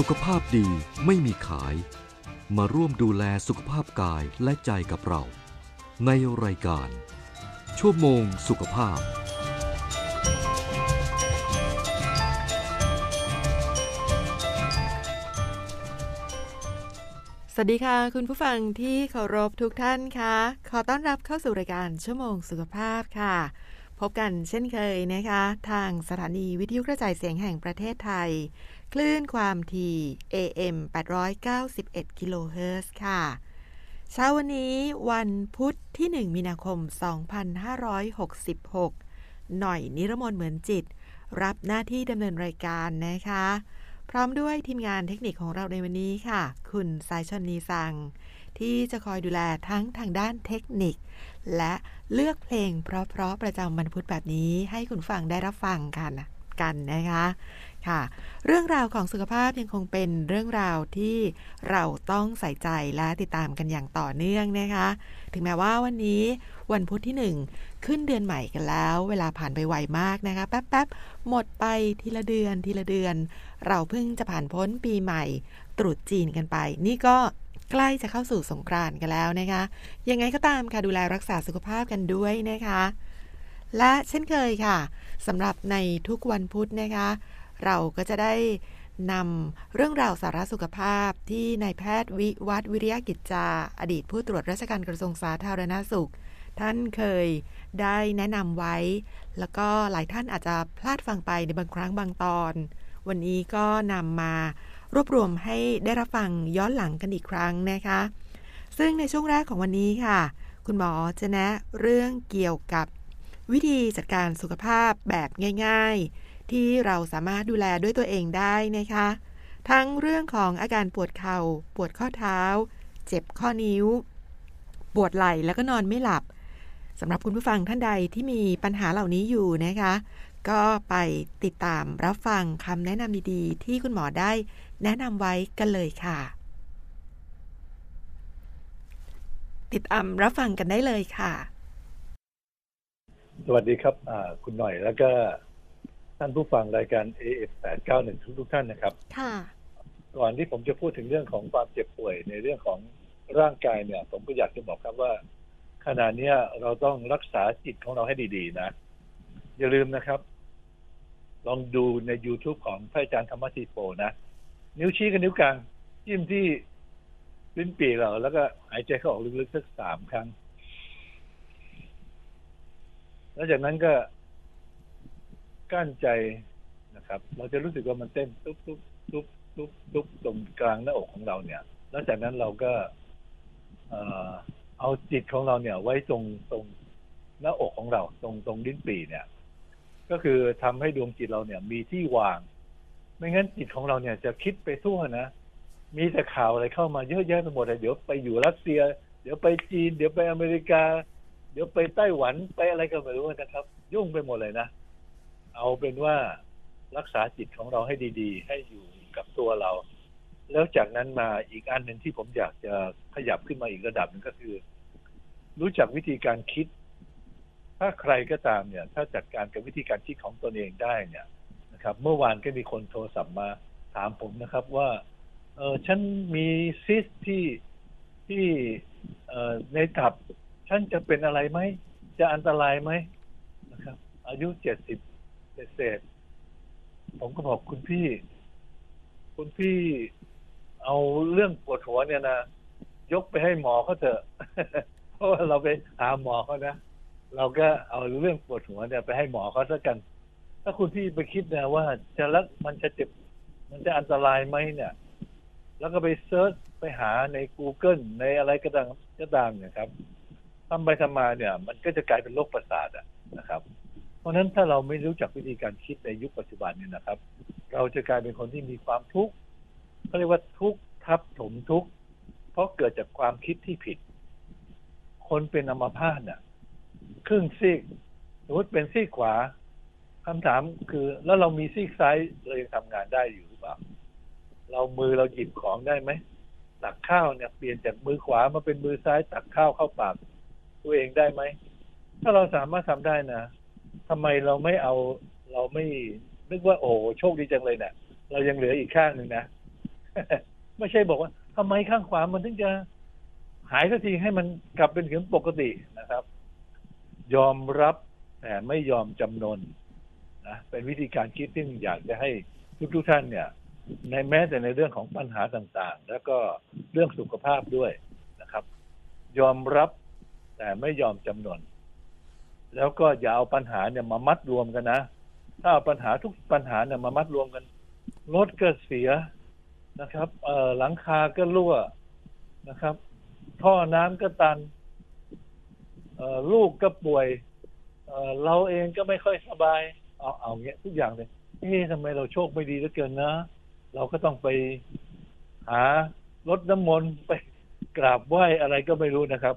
สุขภาพดีไม่มีขาย มาร่วมดูแลสุขภาพกายและใจกับเรา ในรายการ ชั่วโมงสุขภาพ สวัสดีค่ะ คุณผู้ฟังที่เคารพทุกท่านค่ะ ขอต้อนรับเข้าสู่รายการชั่วโมงสุขภาพค่ะ พบกันเช่นเคยนะคะ ทางสถานีวิทยุกระจายเสียงแห่งประเทศไทย คลื่นความถี่ AM 891กิโลเฮิรตซ์ค่ะ เช้าวันนี้วันพุธที่ 1 มีนาคม 2566 หน่อยนิรมนเหมือนจิต รับหน้าที่ดำเนินรายการนะคะ พร้อมด้วยทีมงานเทคนิคของเราในวันนี้ค่ะ คุณสายชนนีสัง ที่จะคอยดูแลทั้งทางด้านเทคนิค และเลือกเพลงเพราะๆประจำวันพุธแบบนี้ให้คุณฟังได้รับฟังกันกันนะคะ ค่ะ เรื่องราวของสุขภาพยังคงเป็นเรื่องราวที่เราต้องใส่ใจและติดตามกันอย่างต่อเนื่องนะคะ ถึงแม้ว่าวันนี้วันพุธที่ 1 ขึ้นเดือนใหม่กันแล้ว เวลาผ่านไปไวมากนะคะ แป๊บๆ หมดไปทีละเดือนทีละเดือน เราเพิ่งจะผ่านพ้นปีใหม่ตรุษจีนกันไป นี่ก็ใกล้จะเข้าสู่สงกรานต์กันแล้วนะคะ ยังไงก็ตามค่ะดูแลรักษาสุขภาพกันด้วยนะคะ และเช่นเคยค่ะสำหรับในทุกวันพุธนะคะ เราก็จะได้นำเรื่องราวสาระสุขภาพที่นายแพทย์วิวัฒวิริยกิจจา อดีตผู้ตรวจราชการกระทรวงสาธารณาสุข ท่านเคยได้แนะนำไว้ แล้วก็หลายท่านอาจจะพลาดฟังไปในบางครั้งบางตอน วันนี้ก็นำมารวบรวมให้ได้รับฟังย้อนหลังกันอีกครั้งนะคะ ซึ่งในช่วงแรกของวันนี้ค่ะ คุณหมอจะแนะเรื่องเกี่ยวกับวิธีจัดการสุขภาพแบบง่าย ๆ ที่เราสามารถดูแลด้วยตัวเองได้นะคะ ทั้งเรื่องของอาการปวดเขา่า ปวดข้อเท้า เจ็บข้อนิ้ว ปวดไหล่แล้วก็นอนไม่หลับสำหรับคุณผู้ฟังท่านใดที่มีปัญหาเหล่านี้อยู่นะคะ ก็ไปติดตามรับฟังคำแนะนำดีๆ ที่คุณหมอได้แนะนำไว้กันเลยค่ะ ติดตามรับฟังกันได้เลยค่ะ สวัสดีครับคุณหน่อยแล้วก็ ท่านผู้ฟังรายการ AF 891ทุกทุกท่านนะครับ ค่ะ ก่อนที่ผมจะพูดถึงเรื่องของความเจ็บป่วยในเรื่องของร่างกายเนี่ย ผมก็อยากจะบอกครับว่าขณะนี้เราต้องรักษาจิตของเราให้ดีๆ นะ อย่าลืมนะครับ ลองดูใน YouTube ของพระอาจารย์ธรรมทีโปนะ นิ้วชี้กับนิ้วกลางจิ้มที่ลิ้นปีเรา แล้วก็หายใจเข้าออกลึกๆสักสามครั้ง แล้วจากนั้นก็ กั้นใจนะครับ เราจะรู้สึกว่ามันเต้นตุ๊บตุ๊บตุ๊บตุ๊บตุ๊บตรงกลางหน้าอกของเราเนี่ย แล้วจากนั้นเราก็เอาจิตของเราเนี่ย ไว้ตรงตรงหน้าอกของเรา ตรงตรงลิ้นปี่เนี่ย ก็คือทำให้ดวงจิตเราเนี่ย มีที่วาง ไม่งั้นจิตของเราเนี่ยจะคิดไปทั่วนะมีแต่ข่าวอะไรเข้ามาเยอะแยะไปหมดเลยเดี๋ยวไปอยู่รัสเซีย เดี๋ยวไปจีน เดี๋ยวไปอเมริกา เดี๋ยวไปไต้หวันไปอะไรก็ไม่รู้นะครับ ยุ่งไปหมดเลยนะ เอาเป็นว่ารักษาจิตของเราให้ดี ๆ ให้อยู่กับตัวเรา แล้วจากนั้นมาอีกอันหนึ่งที่ผมอยากจะขยับขึ้นมาอีกระดับหนึ่งก็คือ รู้จักวิธีการคิด ถ้าใครก็ตามเนี่ย ถ้าจัดการกับวิธีการคิดของตนเองได้เนี่ยนะครับ เมื่อวานก็มีคนโทรศัพท์มาถามผมนะครับว่า เออฉันมีซิสที่ที่เออในตับฉันจะเป็นอะไรไหมจะอันตรายไหมนะครับ อายุเจ็ดสิบ เศษผมก็บอกคุณพี่ คุณพี่เอาเรื่องปวดหัวเนี่ยนะยกไปให้หมอเขาเถอะเพราะว่าเราไปหาหมอเขานะเราก็เอาเรื่องปวดหัวเนี่ยไปให้หมอเขาซะกัน ถ้าคุณพี่ไปคิดนะว่าจะรักมันจะเจ็บ มันจะอันตรายไหมเนี่ย แล้วก็ไปเซิร์ชไปหาใน Google ในอะไรก็ตามก็ตามเนี่ยครับทำไปทำมาเนี่ย มันก็จะกลายเป็นโรคประสาทนะครับ เพราะนั้นถ้าเราไม่รู้จักวิธีการคิดในยุคปัจจุบันเนี่ยนะครับ เราจะกลายเป็นคนที่มีความทุกข์เขาเรียกว่าทุกข์ทับถมทุกข์เพราะเกิดจากความคิดที่ผิด คนเป็นอัมพาตเนี่ยครึ่งซีกสมมติเป็นซีกขวาคำถามคือแล้วเรามีซีกซ้ายเรายังทำงานได้อยู่หรือเปล่า เรามือเราหยิบของได้ไหมตักข้าวเนี่ยเปลี่ยนจากมือขวามาเป็นมือซ้ายตักข้าวเข้าปากตัวเองได้ไหมถ้าเราสามารถทำได้นะ ทำไมเราไม่เอาเราไม่นึกว่าโอ้โชคดีจังเลยเนะี่ยเรายังเหลืออีกข้างหนึ่งนะไม่ใช่บอกว่าทำไมข้างขวามันถึงจะหายสักทีให้มันกลับเป็นเข็มปกตินะครับ ยอมรับแต่ไม่ยอมจำนนนะเป็นวิธีการคิดที่อยากจะให้ทุกทุกท่านเนี่ย ในแม้แต่ในเรื่องของปัญหาต่างๆ แล้วก็เรื่องสุขภาพด้วยนะครับ ยอมรับแต่ไม่ยอมจำนน แล้วก็อย่าเอาปัญหาเนี่ยมามัดรวมกันนะ ถ้าเอาปัญหาทุกปัญหาเนี่ยมามัดรวมกันรถก็เสียนะครับ เอ่อหลังคาก็รั่วนะครับ ท่อน้ำก็ตัน เอ่อลูกก็ป่วย เอ่อเราเองก็ไม่ค่อยสบาย เอาเอาเงี้ยทุกอย่างเลยเอ๊ะทำไมเราโชคไม่ดีเหลือเกินนะ เราก็ต้องไปหารดน้ำมนต์ไปกราบไหว้อะไรก็ไม่รู้นะครับ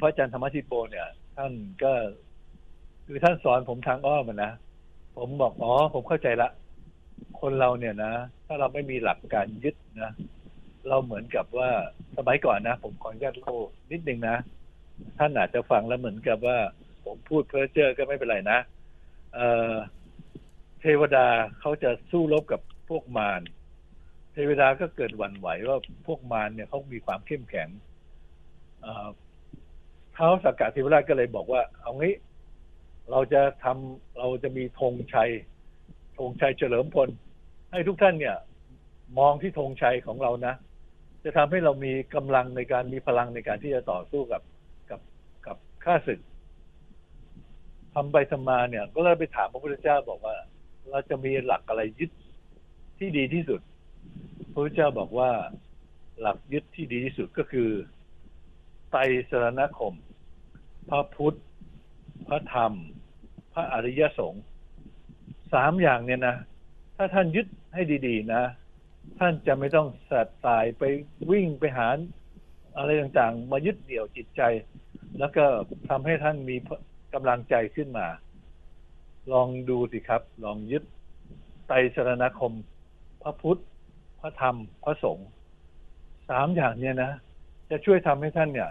พระอาจารย์ธรรมธิโปเนี่ย ท่านก็คือท่านสอนผมทางอ้อมนะผมบอกอ๋อผมเข้าใจละ คนเราเนี่ยนะถ้าเราไม่มีหลักการยึดนะเราเหมือนกับว่าสมัยก่อนนะผมขออนุญาตเล่านิดนึงนะท่านอาจจะฟังแล้วเหมือนกับว่า ผมพูดเพ้อเจ้อก็ไม่เป็นไรนะเออเทวดาเขาจะสู้รบกับพวกมารเทวดาก็เกิดหวั่นไหวว่าพวกมารเนี่ยเขามีความเข้มแข็งอ่อเท้าสักกะเทวราชก็เลยบอกว่า เอางี้ เราจะทำเราจะมีธงชัยธงชัยเฉลิมพล ให้ทุกท่านเนี่ย มองที่ธงชัยของเรานะ จะทำให้เรามีกำลังในการมีพลังในการที่จะต่อสู้กับกับกับข้าศึกทำไปทำมาเนี่ย ก็เลยไปถามพระพุทธเจ้าบอกว่า เราจะมีหลักอะไรยึดที่ดีที่สุด พระพุทธเจ้าบอกว่าหลักยึดที่ดีที่สุดก็คือไตรสรณคม พระพุทธ พระธรรม พระอริยสงฆ์สามอย่างเนี่ยนะ ถ้าท่านยึดให้ดีๆ นะ ท่านจะไม่ต้องสัตว์ตายไปวิ่งไปหาอะไรต่างๆ มายึดเดี่ยวจิตใจ แล้วก็ทำให้ท่านมีกำลังใจขึ้นมา ลองดูสิครับ ลองยึดไตรสรณคม พระพุทธ พระธรรม พระสงฆ์สามอย่างเนี่ยนะ จะช่วยทำให้ท่านเนี่ย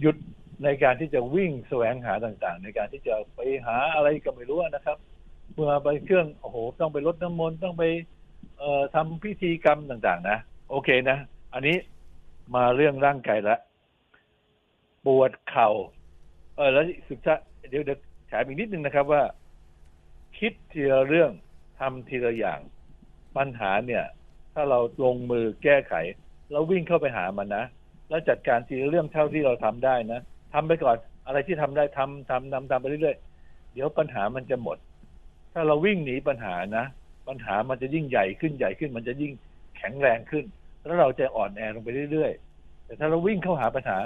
หยุด ในการที่จะวิ่งแสวงหาต่างๆ ในการที่จะไปหาอะไรก็ไม่รู้นะครับเมื่อไปเครื่องโอ้โหต้องไปรดน้ำมนต์ต้องไปเอ่อทำพิธีกรรมต่างๆ นะ โอเคนะ อันนี้มาเรื่องร่างกายละ ปวดเข่า เออแล้วสุดท้ายเดี๋ยวเดี๋ยวถามอีกนิดนึงนะครับว่า คิดทีละเรื่องทำทีละอย่าง ปัญหาเนี่ย ถ้าเราลงมือแก้ไข แล้ววิ่งเข้าไปหามันนะ แล้วจัดการทีละเรื่องเท่าที่เราทำได้นะ ทำไปก่อน อะไรที่ทำได้ทำทำทำทำไปเรื่อยๆ เดี๋ยวปัญหามันจะหมด ถ้าเราวิ่งหนีปัญหานะ ปัญหามันจะยิ่งใหญ่ขึ้นใหญ่ขึ้น มันจะยิ่งแข็งแรงขึ้น แล้วเราจะอ่อนแอลงไปเรื่อยๆ แต่ถ้าเราวิ่งเข้าหาปัญหา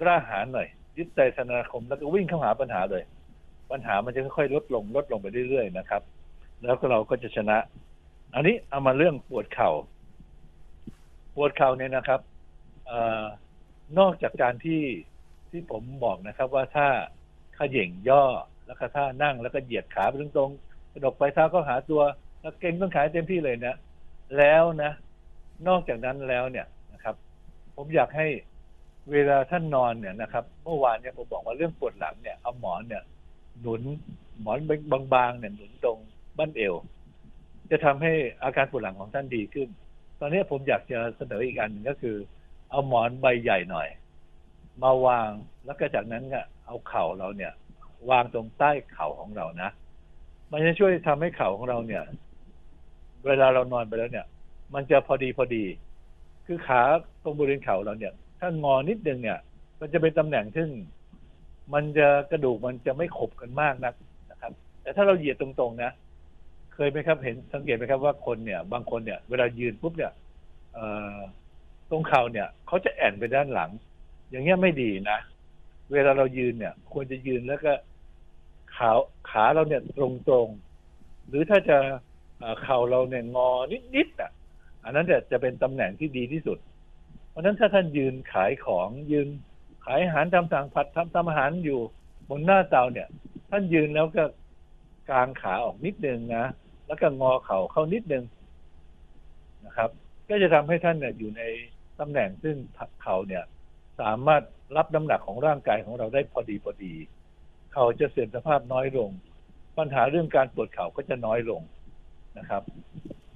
กล้าหาญหน่อยยึดใจสนาคมแล้วก็วิ่งเข้าหาปัญหาเลย ปัญหามันจะค่อยๆลดลงลดลงไปเรื่อยๆนะครับ แล้วก็เราก็จะชนะ อันนี้เอามาเรื่องปวดเข่า ปวดเข่าเนี่ยนะครับอนอกจากการที่ ที่ผมบอกนะครับว่าถ้าขย่งย่อแล้วก็ถ้านั่งแล้วก็เหยียดขาไปตรงๆกระดกไปเท้าก็หาตัวแล้วเก่งต้องขายเต็มที่เลยนะ แล้วนะ นอกจากนั้นแล้วเนี่ยนะครับ ผมอยากให้เวลาท่านนอนเนี่ยนะครับ เมื่อวานเนี่ยผมบอกว่าเรื่องปวดหลังเนี่ยเอาหมอนเนี่ย หนุนหมอนบางๆเนี่ยหนุนตรงบั้นเอว จะทำให้อาการปวดหลังของท่านดีขึ้น ตอนนี้ผมอยากจะเสนออีกอันหนึ่งก็คือ เอาหมอนใบใหญ่หน่อย มาวางแล้วก็จากนั้นก็เอาเข่าเราเนี่ย วางตรงใต้เข่าของเรานะ มันจะช่วยทำให้เข่าของเราเนี่ย เวลาเรานอนไปแล้วเนี่ย มันจะพอดีพอดี คือขาตรงบริเวณเข่าเราเนี่ย ถ้างอนิดนึงเนี่ย มันจะเป็นตำแหน่งซึ่งมันจะกระดูกมันจะไม่ขบกันมากนักนะครับ แต่ถ้าเราเหยียดตรงๆนะเคยไหมครับเห็นสังเกตไหมครับว่าคนเนี่ย บางคนเนี่ย เวลายืนปุ๊บเนี่ยตรงเข่าเนี่ยเขาจะแอนไปด้านหลัง อย่างเงี้ยไม่ดีนะ เวลาเรายืนเนี่ย ควรจะยืนแล้วก็ขาขาเราเนี่ยตรงๆหรือถ้าจะเข่าเราเนี่ยงอนิดๆอะ อันนั้นเนี่ยจะเป็นตำแหน่งที่ดีที่สุด เพราะฉะนั้นถ้าท่านยืนขายของยืนขายอาหารทำสั่งผัดทำทำอาหารอยู่บนหน้าเตาเนี่ย ท่านยืนแล้วก็กางขาออกนิดนึงนะแล้วก็งอเข่าเข้านิดนึงนะครับ ก็จะทำให้ท่านเนี่ยอยู่ในตำแหน่งซึ่งเข่าเนี่ย สามารถรับน้ำหนักของร่างกายของเราได้พอดีพอดี เขาจะเสื่อมสภาพน้อยลง ปัญหาเรื่องการปวดเข่าก็จะน้อยลงนะครับ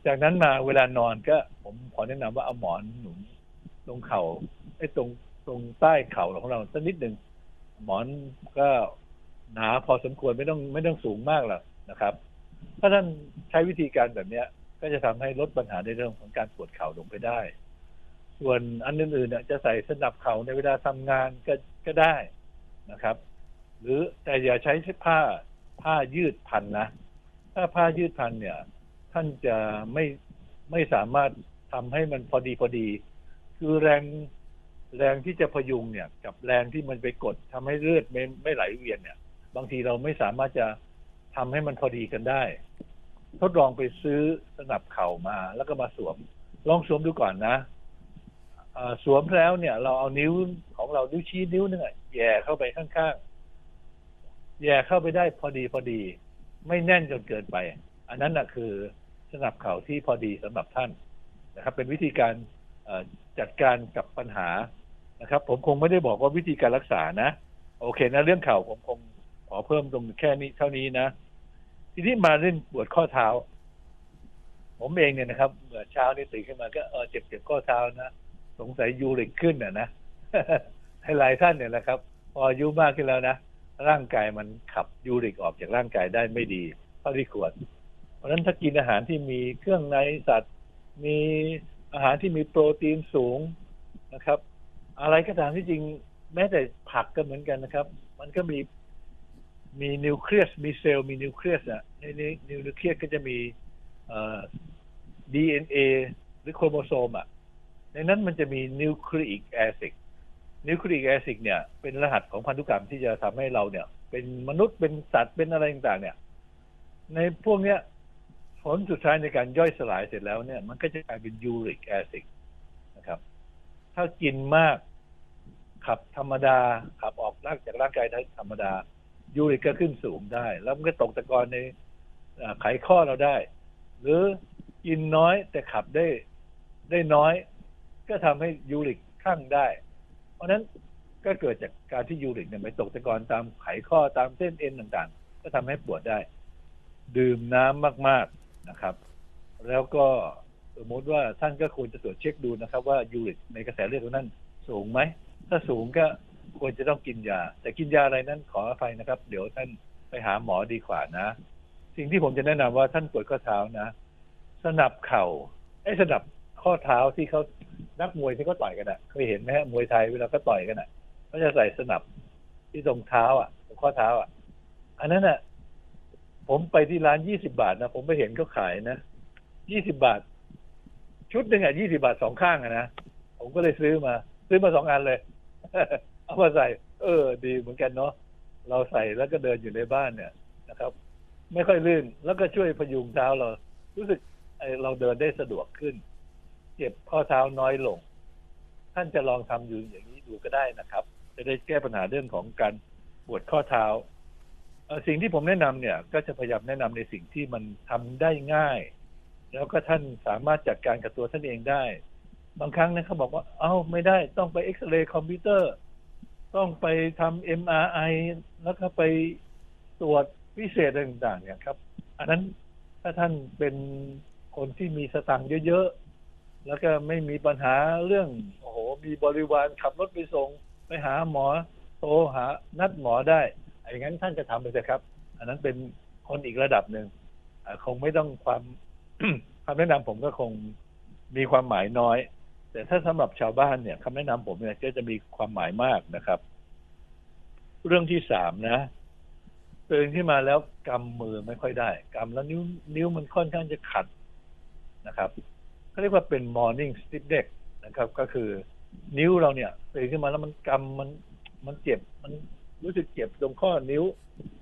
จากนั้นมาเวลานอนก็ผมขอแนะนำว่าเอาหมอนหนุนตรงเขา่าไอ้ตรงตรงใต้เข่าของเราสักนิดหนึ่งหมอนก็หนาพอสมควรไม่ต้องไม่ต้องสูงมากหรอกนะครับ ถ้าท่านใช้วิธีการแบบเนี้ย ก็จะทำให้ลดปัญหาในเรื่องของการปวดเข่าลงไปได้ ส่วนอันอื่นๆเนี่ยจะใส่สนับเข่าในเวลาทำงานก็ก็ได้นะครับ หรือแต่อย่าใช้ผ้าผ้ายืดพันนะ ถ้าผ้ายืดพันเนี่ย ท่านจะไม่ไม่สามารถทำให้มันพอดีพอดี คือแรงแรงที่จะพยุงเนี่ย กับแรงที่มันไปกดทำให้เลือดไม่ไม่ไหลเวียนเนี่ย บางทีเราไม่สามารถจะทำให้มันพอดีกันได้ ทดลองไปซื้อสนับเข่ามาแล้วก็มาสวม ลองสวมดูก่อนนะ สวมแล้วเนี่ย เราเอานิ้วของเรานิ้วชี้นิ้วนึงแย่เข้าไปข้างๆ แย่เข้าไปได้พอดีพอดี ไม่แน่นจนเกินไป อันนั้นนะคือสนับเข่าที่พอดีสำหรับท่านนะครับ เป็นวิธีการจัดการกับปัญหานะครับ ผมคงไม่ได้บอกว่าวิธีการรักษานะ โอเคนะเรื่องเข่าผมคงขอเพิ่มตรงแค่นี้เท่านี้นะ ทีนี้มาเรื่องปวดข้อเท้า ผมเองเนี่ยนะครับเมื่อเช้านี่ตื่นขึ้นมาก็เออเจ็บเจ็บข้อเท้านะ สงสัยยูริกขึ้นอะนะหลายท่านเนี่ยนะครับ พออายุมากขึ้นแล้วนะ ร่างกายมันขับยูริกออกจากร่างกายได้ไม่ดีเท่าที่ควร เพราะฉะนั้นถ้ากินอาหารที่มีเครื่องในสัตว์ มีอาหารที่มีโปรตีนสูงนะครับ อะไรก็ตามที่จริง แม้แต่ผักก็เหมือนกันนะครับ มันก็มีมีนิวเคลียสมีเซลล์มีนิวเคลียสอะในนี้นิวเคลียสก็จะมีดีเอ็นเอหรือโครโมโซมอะ ในนั้นมันจะมี nucleic acid nucleic acid เนี่ยเป็นรหัสของพันธุกรรมที่จะทำให้เราเนี่ย เป็นมนุษย์เป็นสัตว์เป็นอะไรต่างๆ เนี่ย ในพวกเนี้ยผลสุดท้ายในการย่อยสลายเสร็จแล้วเนี่ย มันก็จะกลายเป็น uric acid นะครับ ถ้ากินมากขับธรรมดา ขับออกร่างจากร่างกายธรรมดา ยูริกก็ขึ้นสูงได้ แล้วมันก็ตกตะกอนในไขข้อเราได้ หรือกินน้อยแต่ขับได้ได้น้อย ก็ทำให้ยูริกข้างได้ เพราะนั้นก็เกิดจากการที่ยูริกเนี่ยไปตกตะกอนตามไขข้อตามเส้นเอ็นต่างๆ ก็ทำให้ปวดได้ ดื่มน้ำมาก ๆนะครับ แล้วก็สมมติว่าท่านก็ควรจะตรวจเช็คดูนะครับ ว่ายูริกในกระแสเลือดของนั้นสูงไหม ถ้าสูงก็ควรจะต้องกินยา แต่กินยาอะไรนั้นขออภัยนะครับ เดี๋ยวท่านไปหาหมอดีกว่านะ สิ่งที่ผมจะแนะนำว่าท่านปวดข้อเท้านะ สนับเข่าไอ้สนับ ข้อเท้าที่เขานักมวยที่เขาต่อยกันอะเคยเห็นไหมฮะมวยไทยเวลาเขาต่อยกันอะเขาจะใส่สนับที่ตรงเท้า อะตรงข้อเท้าอะ อันนั้นอะ ผมไปที่ร้านยี่สิบาทนะผมไปเห็นเขาขายนะยี่สิบาท ชุดหนึ่งอะยี่สิบาทสองข้างอะนะผมก็เลยซื้อมา ซื้อมาสองอันเลย เอามาใส่ เออ ดีเหมือนกันเนาะเราใส่แล้วก็เดินอยู่ในบ้านเนี่ยนะครับ ไม่ค่อยลื่นแล้วก็ช่วยพยุงเท้าเรา รู้สึกเราเดินได้สะดวกขึ้น จ็บข้อเท้าน้อยลง ท่านจะลองทำอยู่อย่างนี้ดูก็ได้นะครับ จะได้แก้ปัญหาเรื่องของการปวดข้อเท้าสิ่งที่ผมแนะนำเนี่ย ก็จะพยายามแนะนำในสิ่งที่มันทำได้ง่าย แล้วก็ท่านสามารถจัดการกับตัวท่านเองได้ บางครั้งนะเขาบอกว่า เอ้าไม่ได้ต้องไปเอ็กซเรย์คอมพิวเตอร์ ต้องไปทำเอ็มอาร์ไอแล้วก็ไปตรวจพิเศษต่างๆเนี่ยครับ อันนั้นถ้าท่านเป็นคนที่มีสตังค์เยอะ แล้วก็ไม่มีปัญหาเรื่องโอ้โหมีบริวารขับรถไปส่งไปหาหมอโทรหานัดหมอได้อย่างนั้นท่านจะทำไปเลยครับ อันนั้นเป็นคนอีกระดับหนึ่งคงไม่ต้องความคำแนะนำผมก็คงมีความหมายน้อย แต่ถ้าสำหรับชาวบ้านเนี่ยคำแนะนำผมเนี่ยก็จะมีความหมายมากนะครับ เรื่องที่สามนะตื่นขึ้นมาแล้วกำมือไม่ค่อยได้กำแล้วนิ้วนิ้วมันค่อนข้างจะขัดนะครับ เขาเรียกว่าเป็น morning stiffness นะครับ ก็คือนิ้วเราเนี่ยตื่นขึ้นมาแล้วมันกำมันมันเจ็บมันรู้สึกเจ็บตรงข้อนิ้ว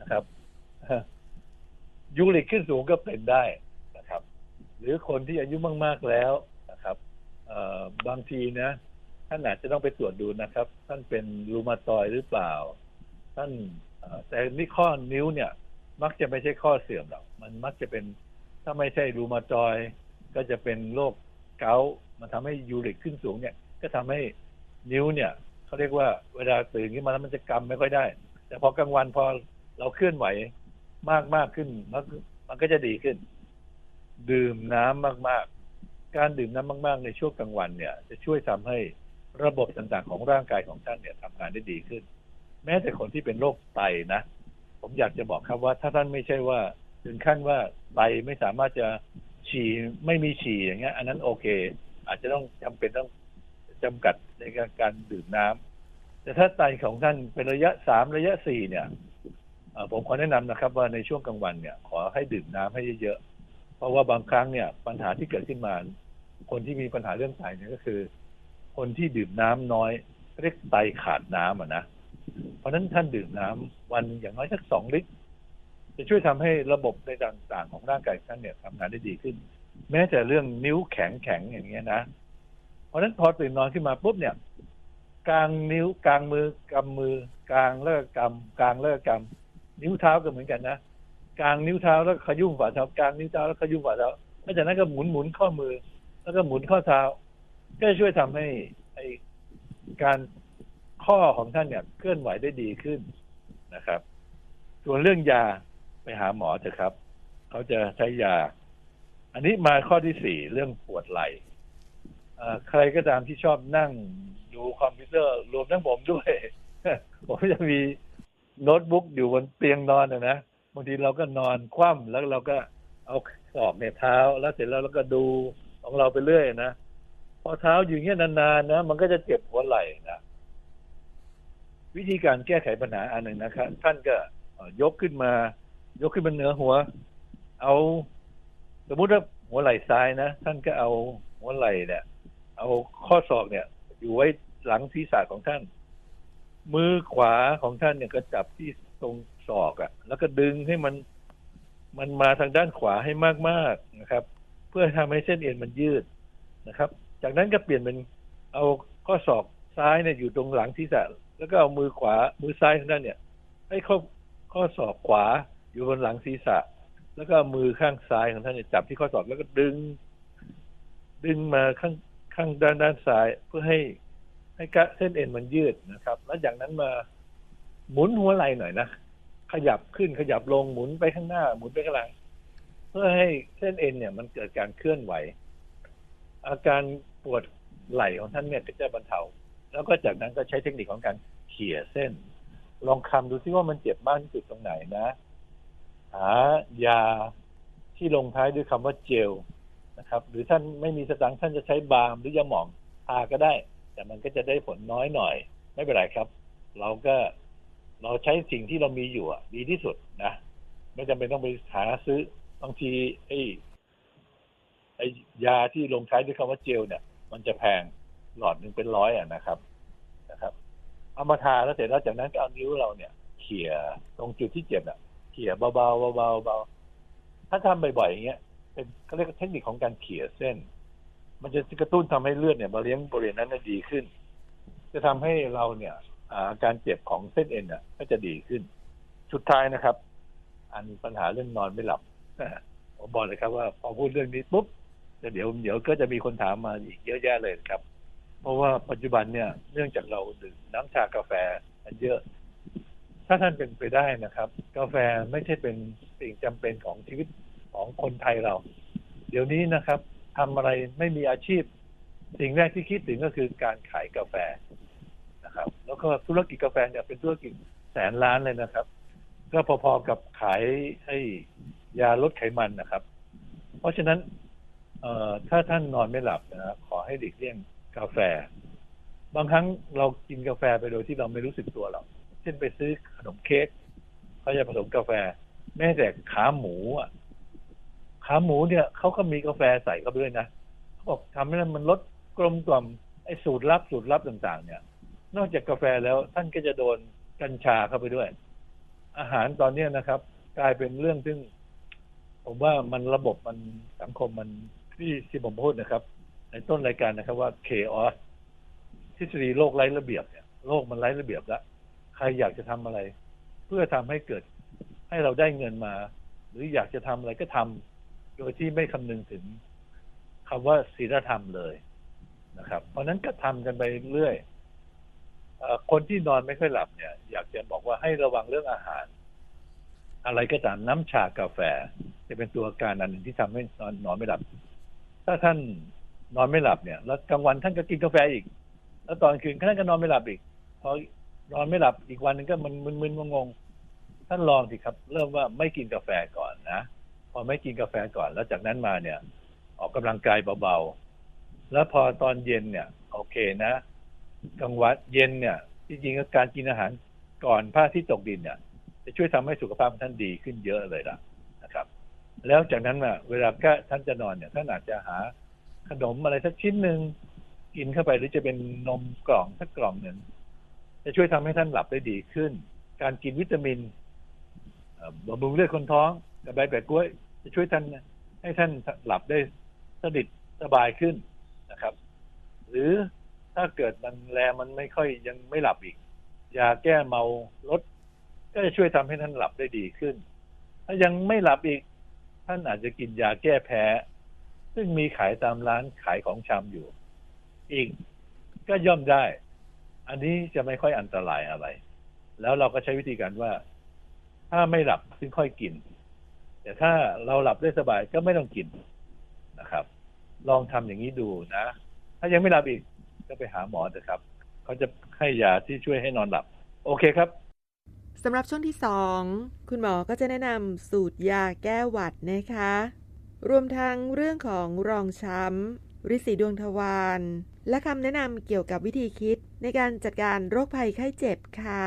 นะครับยูริกขึ้นสูงก็เป็นได้นะครับ หรือคนที่อายุมาก ๆ แล้วนะครับบางทีนะท่านอาจจะต้องไปตรวจดูนะครับ ท่านเป็นรูมาตอยหรือเปล่า ท่านแต่นี่ข้อนิ้วเนี่ย มักจะไม่ใช่ข้อเสื่อมหรอกมันมักจะเป็นถ้าไม่ใช่รูมาตอย ก็จะเป็นโรคเกาต์มันทำให้ยูริกขึ้นสูงเนี่ย ก็ทำให้นิ้วเนี่ยเขาเรียกว่าเวลาตื่นขึ้นมาแล้วมันจะกำไม่ค่อยได้ แต่พอกลางวันพอเราเคลื่อนไหวมากมากขึ้นมันมันก็จะดีขึ้น ดื่มน้ำมากๆ การดื่มน้ำมาก ๆ ในช่วงกลางวันเนี่ย จะช่วยทำให้ระบบต่างๆ ของร่างกายของท่านเนี่ยทำงานได้ดีขึ้น แม้แต่คนที่เป็นโรคไตนะผมอยากจะบอกครับว่าถ้าท่านไม่ใช่ว่า ถึงขั้นว่าไตไม่สามารถจะ ฉี่ไม่มีฉี่อย่างเงี้ย อันนั้นโอเค อาจจะต้องจำเป็นต้องจำกัดในการการดื่มน้ำแต่ถ้าไตของท่านเป็นระยะสามระยะสี่เนี่ยผมขอแนะนำนะครับ ว่าในช่วงกลางวันเนี่ย ขอให้ดื่มน้ำให้เยอะๆเพราะว่าบางครั้งเนี่ย ปัญหาที่เกิดขึ้นมา คนที่มีปัญหาเรื่องไตเนี่ยก็คือ คนที่ดื่มน้ำน้อย เรียกไตขาดน้ำอะนะเพราะฉะนั้นท่านดื่มน้ำวันอย่างน้อยสักสองลิตร จะช่วยทำให้ระบบในต่างๆ ของร่างกายท่านเนี่ยทำงานได้ดีขึ้น แม้แต่เรื่องนิ้วแข็งแข็งอย่างเงี้ยนะ เพราะฉะนั้นพอตื่นนอนขึ้นมาปุ๊บเนี่ยกลางนิ้วกลางมือกำมือกลางเลิกกำกลางเลิกกำนิ้วเท้าก็เหมือนกันนะกลางนิ้วเท้าแล้วขยุ่มฝ่าเท้ากลางนิ้วเท้าแล้วขยุ่มฝ่าเท้าหลังจากนั้นก็หมุนหมุนข้อมือ แล้วก็หมุนข้อเท้า ก็จะช่วยทำให้ไอการข้อของท่านเนี่ยเคลื่อนไหวได้ดีขึ้นนะครับ ส่วนเรื่องยา ไปหาหมอเถอะครับ เขาจะใช้ยา อันนี้มาข้อที่สี่เรื่องปวดไหล่ใครก็ตามที่ชอบนั่งดูคอมพิวเตอร์รวมทั้งผมด้วย ผมจะมีโน้ตบุ๊กอยู่บนเตียงนอนนะนะบางทีเราก็นอนคว่ำแล้วเราก็เอาศอกในเท้าแล้วเสร็จแล้วเราก็ดูของเราไปเรื่อยนะพอเท้าอยู่เงี้ยนานๆนะมันก็จะเจ็บหัวไหล่นะวิธีการแก้ไขปัญหาอันหนึ่งนะครับ ท่านก็ยกขึ้นมา ยกขึ้นมาเหนือหัว เอาสมมุติว่าหัวไหล่ซ้ายนะ ท่านก็เอาหัวไหล่เนี่ย เอาข้อศอกเนี่ย อยู่ไว้หลังศีรษะของท่าน มือขวาของท่านเนี่ยก็จับที่ตรงศอกอะ่ะ แล้วก็ดึงให้มันมันมาทางด้านขวาให้มากๆนะครับ เพื่อทำให้เส้นเอ็นมันยืดนะครับ จากนั้นก็เปลี่ยนเป็นเอาข้อศอกซ้ายเนี่ยอยู่ตรงหลังศีรษะ แล้วก็เอามือขวามือซ้ายของท่านเนี่ยให้ข้อข้อศอกขวา อยู่บนหลังศีรษะ แล้วก็มือข้างซ้ายของท่านเนี่ยจับที่ข้อศอกแล้วก็ดึง ดึงมาข้างข้างด้านด้านซ้ายเพื่อให้ให้กะเส้นเอ็นมันยืดนะครับ แล้วจากนั้นมาหมุนหัวไหล่หน่อยนะขยับขึ้นขยับลงหมุนไปข้างหน้า หมุนไปข้างหลัง เพื่อให้เส้นเอ็นเนี่ยมันเกิดการเคลื่อนไหว อาการปวดไหล่ของท่านเนี่ยก็จะบรรเทา แล้วก็จากนั้นก็ใช้เทคนิคของการเขี่ยเส้น ลองคำดูซิว่ามันเจ็บมากที่สุดตรงไหนนะ หายาที่ลงท้ายด้วยคำว่าเจลนะครับ หรือท่านไม่มีสตังค์ท่านจะใช้บาล์มหรือยาหมองทาก็ได้ แต่มันก็จะได้ผลน้อยหน่อย ไม่เป็นไรครับ เราก็เราใช้สิ่งที่เรามีอยู่ดีที่สุดนะไม่จำเป็นต้องไปหาซื้อบางทีไอ้ไอ้ยาที่ลงท้ายด้วยคำว่าเจลเนี่ย มันจะแพงหลอดหนึ่งเป็นร้อยอะนะครับนะครับเอามาทาแล้วเสร็จแล้วจากนั้นก็เอานิ้วเราเนี่ย เขี่ยตรงจุดที่เจ็บอะ เขี่ยเบาๆเบาๆเบาๆถ้าทำบ่อยๆอย่างเงี้ยเป็นเขาเรียกเทคนิคของการเขี่ยเส้น มันจะกระตุ้นทำให้เลือดเนี่ยมาเลี้ยงบริเวณนั้นได้ดีขึ้น จะทำให้เราเนี่ยอาการเจ็บของเส้นเอ็นอะ ก็จะดีขึ้น สุดท้ายนะครับ อันปัญหาเรื่องนอนไม่หลับผมบอกเลยครับว่าพอพูดเรื่องนี้ปุ๊บเดี๋ยวเดี๋ยวก็จะมีคนถามมาอีกเยอะแยะเลยครับ เพราะว่าปัจจุบันเนี่ยเนื่องจากเราดื่มน้ำชากาแฟกันเยอะ ถ้าท่านเป็นไปได้นะครับ กาแฟไม่ใช่เป็นสิ่งจำเป็นของชีวิตของคนไทยเรา เดี๋ยวนี้นะครับทำอะไรไม่มีอาชีพ สิ่งแรกที่คิดถึงก็คือการขายกาแฟนะครับ แล้วก็ธุรกิจกาแฟเนี่ยเป็นธุรกิจแสนล้านเลยนะครับ ก็พอๆกับขายให้ยาลดไขมันนะครับ เพราะฉะนั้นเอ่อถ้าท่านนอนไม่หลับนะครับขอให้หลีกเลี่ยงกาแฟ บางครั้งเรากินกาแฟไปโดยที่เราไม่รู้สึกตัวหรอก เช่นไปซื้อขนมเค้กเขาจะผสมกาแฟ แม้แต่ขาหมูอะขาหมูเนี่ยเขาก็มีกาแฟใส่เข้าไปด้วยนะเขาบอกทำให้มันลดกลมกล่อมไอ้สูตรลับสูตรลับต่าง ๆ เนี่ย นอกจากกาแฟแล้วท่านก็จะโดนกัญชาเข้าไปด้วย อาหารตอนนี้นะครับ กลายเป็นเรื่องซึ่ง ผมว่ามันระบบมันสังคมมันที่ที่ผมพูดนะครับ ในต้นรายการนะครับว่า chaos ทฤษฎีโลกไร้ระเบียบเนี่ยโลกมันไร้ระเบียบแล้ว รอยากจะทำอะไร เพื่อทำให้เกิดให้เราได้เงินมา หรืออยากจะทำอะไรก็ทำโดยที่ไม่คำนึงถึงคำว่าศีลธรรมเลยนะครับ เพราะนั้นก็ทำกันไปเรื่อยอคนที่นอนไม่ค่อยหลับเนี่ย อยากจะบอกว่าให้ระวังเรื่องอาหาร อะไรก็ตามน้ำชากาแฟ จะเป็นตัวการอันหนึ่งที่ทำให้นอนนอนไม่หลับ ถ้าท่านนอนไม่หลับเนี่ย แล้วกลางวันท่านก็กินกาแฟอีก แล้วตอนคืนท่านก็นอนไม่หลับอีกพอ นอนไม่หลับอีกวันหนึงก็มันมึนๆงงๆท่านลองสิครับ เริ่มว่าไม่กินกาแฟก่อนนะพอไม่กินกาแฟก่อนแล้วจากนั้นมาเนี่ย ออกกำลังกายเบาๆแล้วพอตอนเย็นเนี่ย โอเคนะกลางวันเย็นเนี่ยจริงๆก็การกินอาหารก่อนพระอาที่ตกดินเนี่ยจะช่วยทำให้สุขภาพท่านดีขึ้นเยอะเลยล่ะนะครับ แล้วจากนั้นน่ะเวลาก็ท่านจะนอนเนี่ยท่านอาจจะหาขนมอะไรสักชิ้นหนึ่งกินเข้าไปหรือจะเป็นนมกล่องสักกล่องหนึ่ง จะช่วยทำให้ท่านหลับได้ดีขึ้น การกินวิตามินบำรุงเลือดคนท้องกับใบแปะกล้วย จะช่วยท่านให้ท่านหลับได้สนิทสบายขึ้นนะครับ หรือถ้าเกิดมันแลมันไม่ค่อยยังไม่หลับอีกยาแก้เมาลดก็จะช่วยทำให้ท่านหลับได้ดีขึ้น ถ้ายังไม่หลับอีก ท่านอาจจะกินยาแก้แพ้ ซึ่งมีขายตามร้านขายของชำอยู่ อีกก็ย่อมได้ อันนี้จะไม่ค่อยอันตรายอะไร แล้วเราก็ใช้วิธีการว่า ถ้าไม่หลับซึ่งค่อยกิน แต่ถ้าเราหลับได้สบายก็ไม่ต้องกินนะครับ ลองทำอย่างนี้ดูนะ ถ้ายังไม่หลับอีกก็ไปหาหมอเถอะครับ เขาจะให้ยาที่ช่วยให้นอนหลับ โอเคครับสำหรับช่วงที่ 2 คุณหมอก็จะแนะนำสูตรยาแก้หวัดนะคะ รวมทั้งเรื่องของรองช้ำริสีดวงทวาร และคำแนะนำเกี่ยวกับวิธีคิดในการจัดการโรคภัยไข้เจ็บค่ะ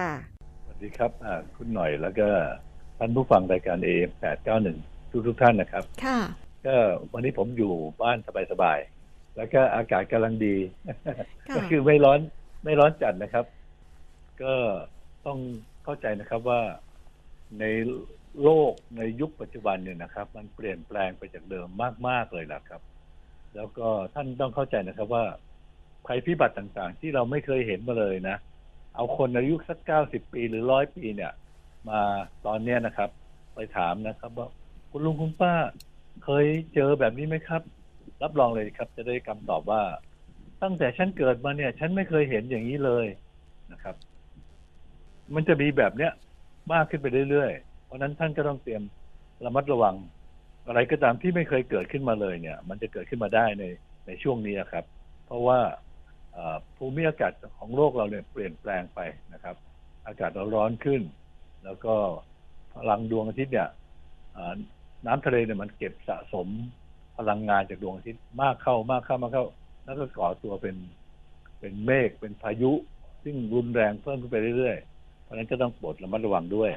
สวัสดีครับอ่าคุณหน่อยแล้วก็ท่านผู้ฟังรายการ AM 891ทุกทุกๆท่านนะครับ ค่ะ ก็วันนี้ผมอยู่บ้านสบายๆ แล้วก็อากาศกำลังดีค่ะก็คือไม่ร้อนไม่ร้อนจัดนะครับ ก็ต้องเข้าใจนะครับว่าในโลกในยุคปัจจุบันเนี่ยนะครับ มันเปลี่ยนแปลงไปจากเดิมมากๆเลยนะครับ แล้วก็ท่านต้องเข้าใจนะครับว่า ภัยพิบัติต่างๆ ที่เราไม่เคยเห็นมาเลยนะ เอาคนอายุสักเก้าสิบปีหรือร้อยปีเนี่ย มาตอนเนี้ยนะครับ ไปถามนะครับ ว่าคุณลุงคุณป้า เคยเจอแบบนี้ไหมครับ รับรองเลยครับ จะได้คำตอบว่า ตั้งแต่ฉันเกิดมาเนี่ย ฉันไม่เคยเห็นอย่างนี้เลยนะครับ มันจะมีแบบเนี้ยมากขึ้นไปเรื่อยๆเพราะนั้นท่านก็ต้องเตรียมระมัดระวัง อะไรก็ตามที่ไม่เคยเกิดขึ้นมาเลยเนี่ย มันจะเกิดขึ้นมาได้ในในช่วงนี้ครับ เพราะว่า ภูมิอากาศของโลกเราเนี่ยเปลี่ยนแปลงไปนะครับ อากาศเราร้อนขึ้น แล้วก็พลังดวงอาทิตย์เนี่ยน้ำทะเลเนี่ยมันเก็บสะสมพลังงานจากดวงอาทิตย์มากเข้ามากเข้ามากเข้า แล้วก็ก่อตัวเป็นเป็นเมฆเป็นพายุ ซึ่งรุนแรงเพิ่มขึ้นไปเรื่อยๆ เพราะฉะนั้นก็ต้องโปรดระมัดระวังด้วย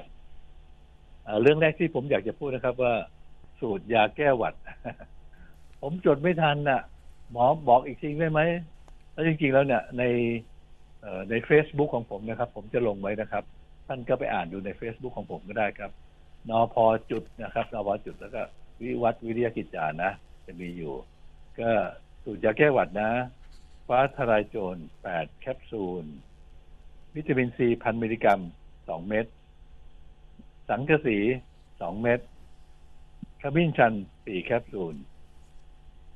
เรื่องแรกที่ผมอยากจะพูดนะครับว่า สูตรยาแก้หวัด ผมจดไม่ทันน่ะ หมอบอกอีกทีได้ไหม แล้วจริงๆแล้วเนี่ยในใน Facebook ของผมนะครับ ผมจะลงไว้นะครับ ท่านก็ไปอ่านดูใน Facebook ของผมก็ได้ครับ นอพอจุดนะครับนอพอจุดแล้วก็วิวัฒวิริยกิจจานะ จะมีอยู่ ก็สูตรยาแก้หวัดนะ ฟ้าทลายโจร8แคปซูล วิตามินซีพันมิลลิกรัม2เม็ดสังกะสี2เม็ดขมิ้นชัน4แคปซูล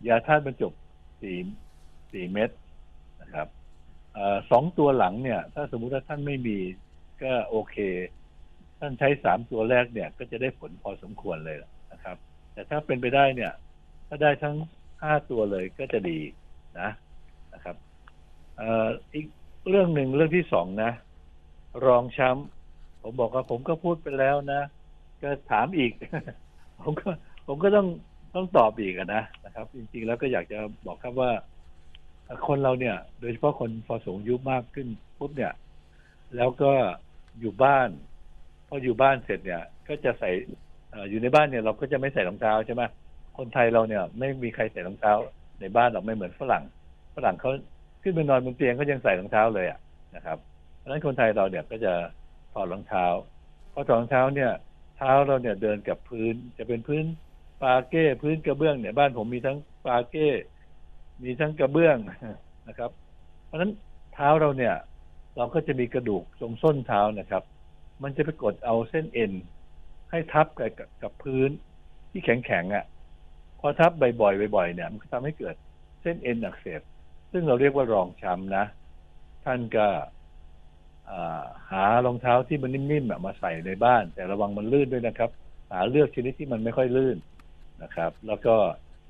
ยาธาตุบรรจุ4 4เม็ด นะครับอสองตัวหลังเนี่ย ถ้าสมมุติว่าท่านไม่มีก็โอเค ท่านใช้สามตัวแรกเนี่ย ก็จะได้ผลพอสมควรเลยนะครับ แต่ถ้าเป็นไปได้เนี่ย ถ้าได้ทั้งห้าตัวเลยก็จะดีนะนะครับออีกเรื่องหนึ่งเรื่องที่สองนะ รองช้ำผมบอกว่าผมก็พูดไปแล้วนะก็ถามอีก ผมก็ผมก็ต้องต้องตอบอีกนะนะครับ จริงๆแล้วก็อยากจะบอกครับว่า คนเราเนี่ย โดยเฉพาะคนพอสูงอายุมากขึ้นปุ๊บเนี่ย แล้วก็อยู่บ้าน พออยู่บ้านเสร็จเนี่ย ก็จะใส่อยู่ในบ้านเนี่ย เราก็จะไม่ใส่รองเท้าใช่ไหมคนไทยเราเนี่ย ไม่มีใครใส่รองเท้า ในบ้านเราไม่เหมือนฝรั่ง ฝรั่งเขาขึ้นไปนอนบนเตียงก็ยังใส่รองเท้าเลยอะนะครับ เพราะฉะนั้นคนไทยเราเนี่ยก็จะถอดรองเท้าพอถอดรองเท้าเนี่ย เท้าเราเนี่ยเดินกับพื้นจะเป็นพื้นปาเก้พื้นกระเบื้องเนี่ย บ้านผมมีทั้งปาเก้ มีทั้งกระเบื้องนะครับ เพราะฉะนั้นเท้าเราเนี่ย เราก็จะมีกระดูกตรงส้นเท้านะครับ มันจะไปกดเอาเส้นเอ็นให้ทับกับกับพื้นที่แข็งแข็งๆอะพอทับบ่อยๆบ่อยๆเนี่ย มันก็ทำให้เกิดเส้นเอ็นอักเสบซึ่งเราเรียกว่ารองช้ำนะ ท่านก็หารองเท้าที่มันนิ่มๆมาใส่ในบ้าน แต่ระวังมันลื่นด้วยนะครับ หาเลือกชนิดที่มันไม่ค่อยลื่นนะครับ แล้วก็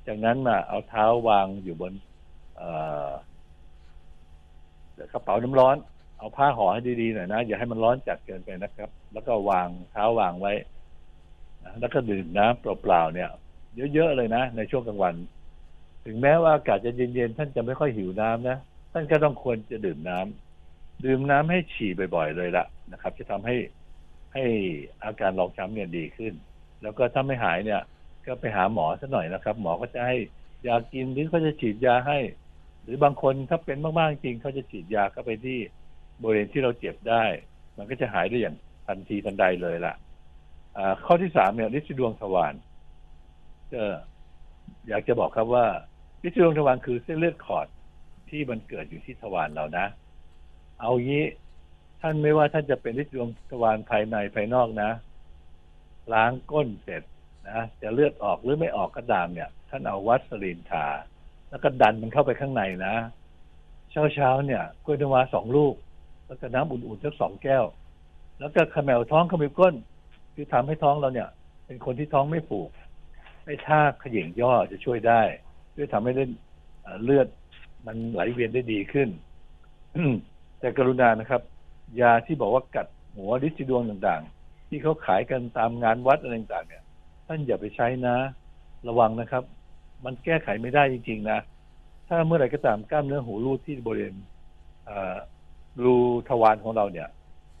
จากนั้นมาเอาเท้าวางอยู่บนกระเป๋าน้ำร้อน เอาผ้าห่อให้ดีๆหน่อยนะอย่าให้มันร้อนจัดเกินไปนะครับ แล้วก็วางเท้าวางไว้นะแล้วก็ดื่มน้ำเปล่าๆเนี่ย เยอะๆเลยนะในช่วงกลางวัน ถึงแม้ว่าอากาศจะเย็นๆท่านจะไม่ค่อยหิวน้ำนะท่านก็ต้องควรจะดื่มน้ำดื่มน้ำให้ฉี่บ่อยๆเลยละนะครับ จะทำให้ให้อาการรองช้ำเนี่ยดีขึ้น แล้วก็ถ้าไม่หายเนี่ย ก็ไปหาหมอสักหน่อยนะครับ หมอก็จะให้ยากินหรือเขาจะฉีดยาให้ หรือบางคนถ้าเป็นมากๆจริงเขาจะฉีดยาเข้าไปที่บริเวณที่เราเจ็บได้ มันก็จะหายได้อย่างทันทีทันใดเลยล่ะข้อที่สามเนี่ยฤทธิ์ดวงทวารก็อยากจะบอกครับว่าฤทธิ์ดวงทวารคือเส้นเลือดขอดที่มันเกิดอยู่ที่ทวารเรานะ เอางี้ท่านไม่ว่าท่านจะเป็นฤทธิ์ดวงทวารภายในภายนอกนะ ล้างก้นเสร็จ นะจะเลือดออกหรือไม่ออกก็ตามเนี่ยท่านเอาวัสลีนทา แล้วก็ดันมันเข้าไปข้างในนะ เช้าเช้าๆเนี่ยกล้วยน้ำว้าสองลูก แล้วก็น้ำอุ่นๆสักสองแก้ว แล้วก็ขมวท้องขมิบก้น คือทำให้ท้องเราเนี่ย เป็นคนที่ท้องไม่ผูกไอ้ท่าขย่งย่อจะช่วยได้ช่วยทำให้เล่นเลือดมันไหลเวียนได้ดีขึ้นแต่กรุณานะครับ ยาที่บอกว่ากัดหัวดิสิดวงต่าง ๆ ที่เขาขายกันตามงานวัดอะไรต่างๆเนี่ย ท่านอย่าไปใช้นะ ระวังนะครับ มันแก้ไขไม่ได้จริง ๆ นะ ถ้าเมื่อไหร่ก็ตามกล้ามเนื้อหูรูดที่บริเวณรูทวารของเราเนี่ย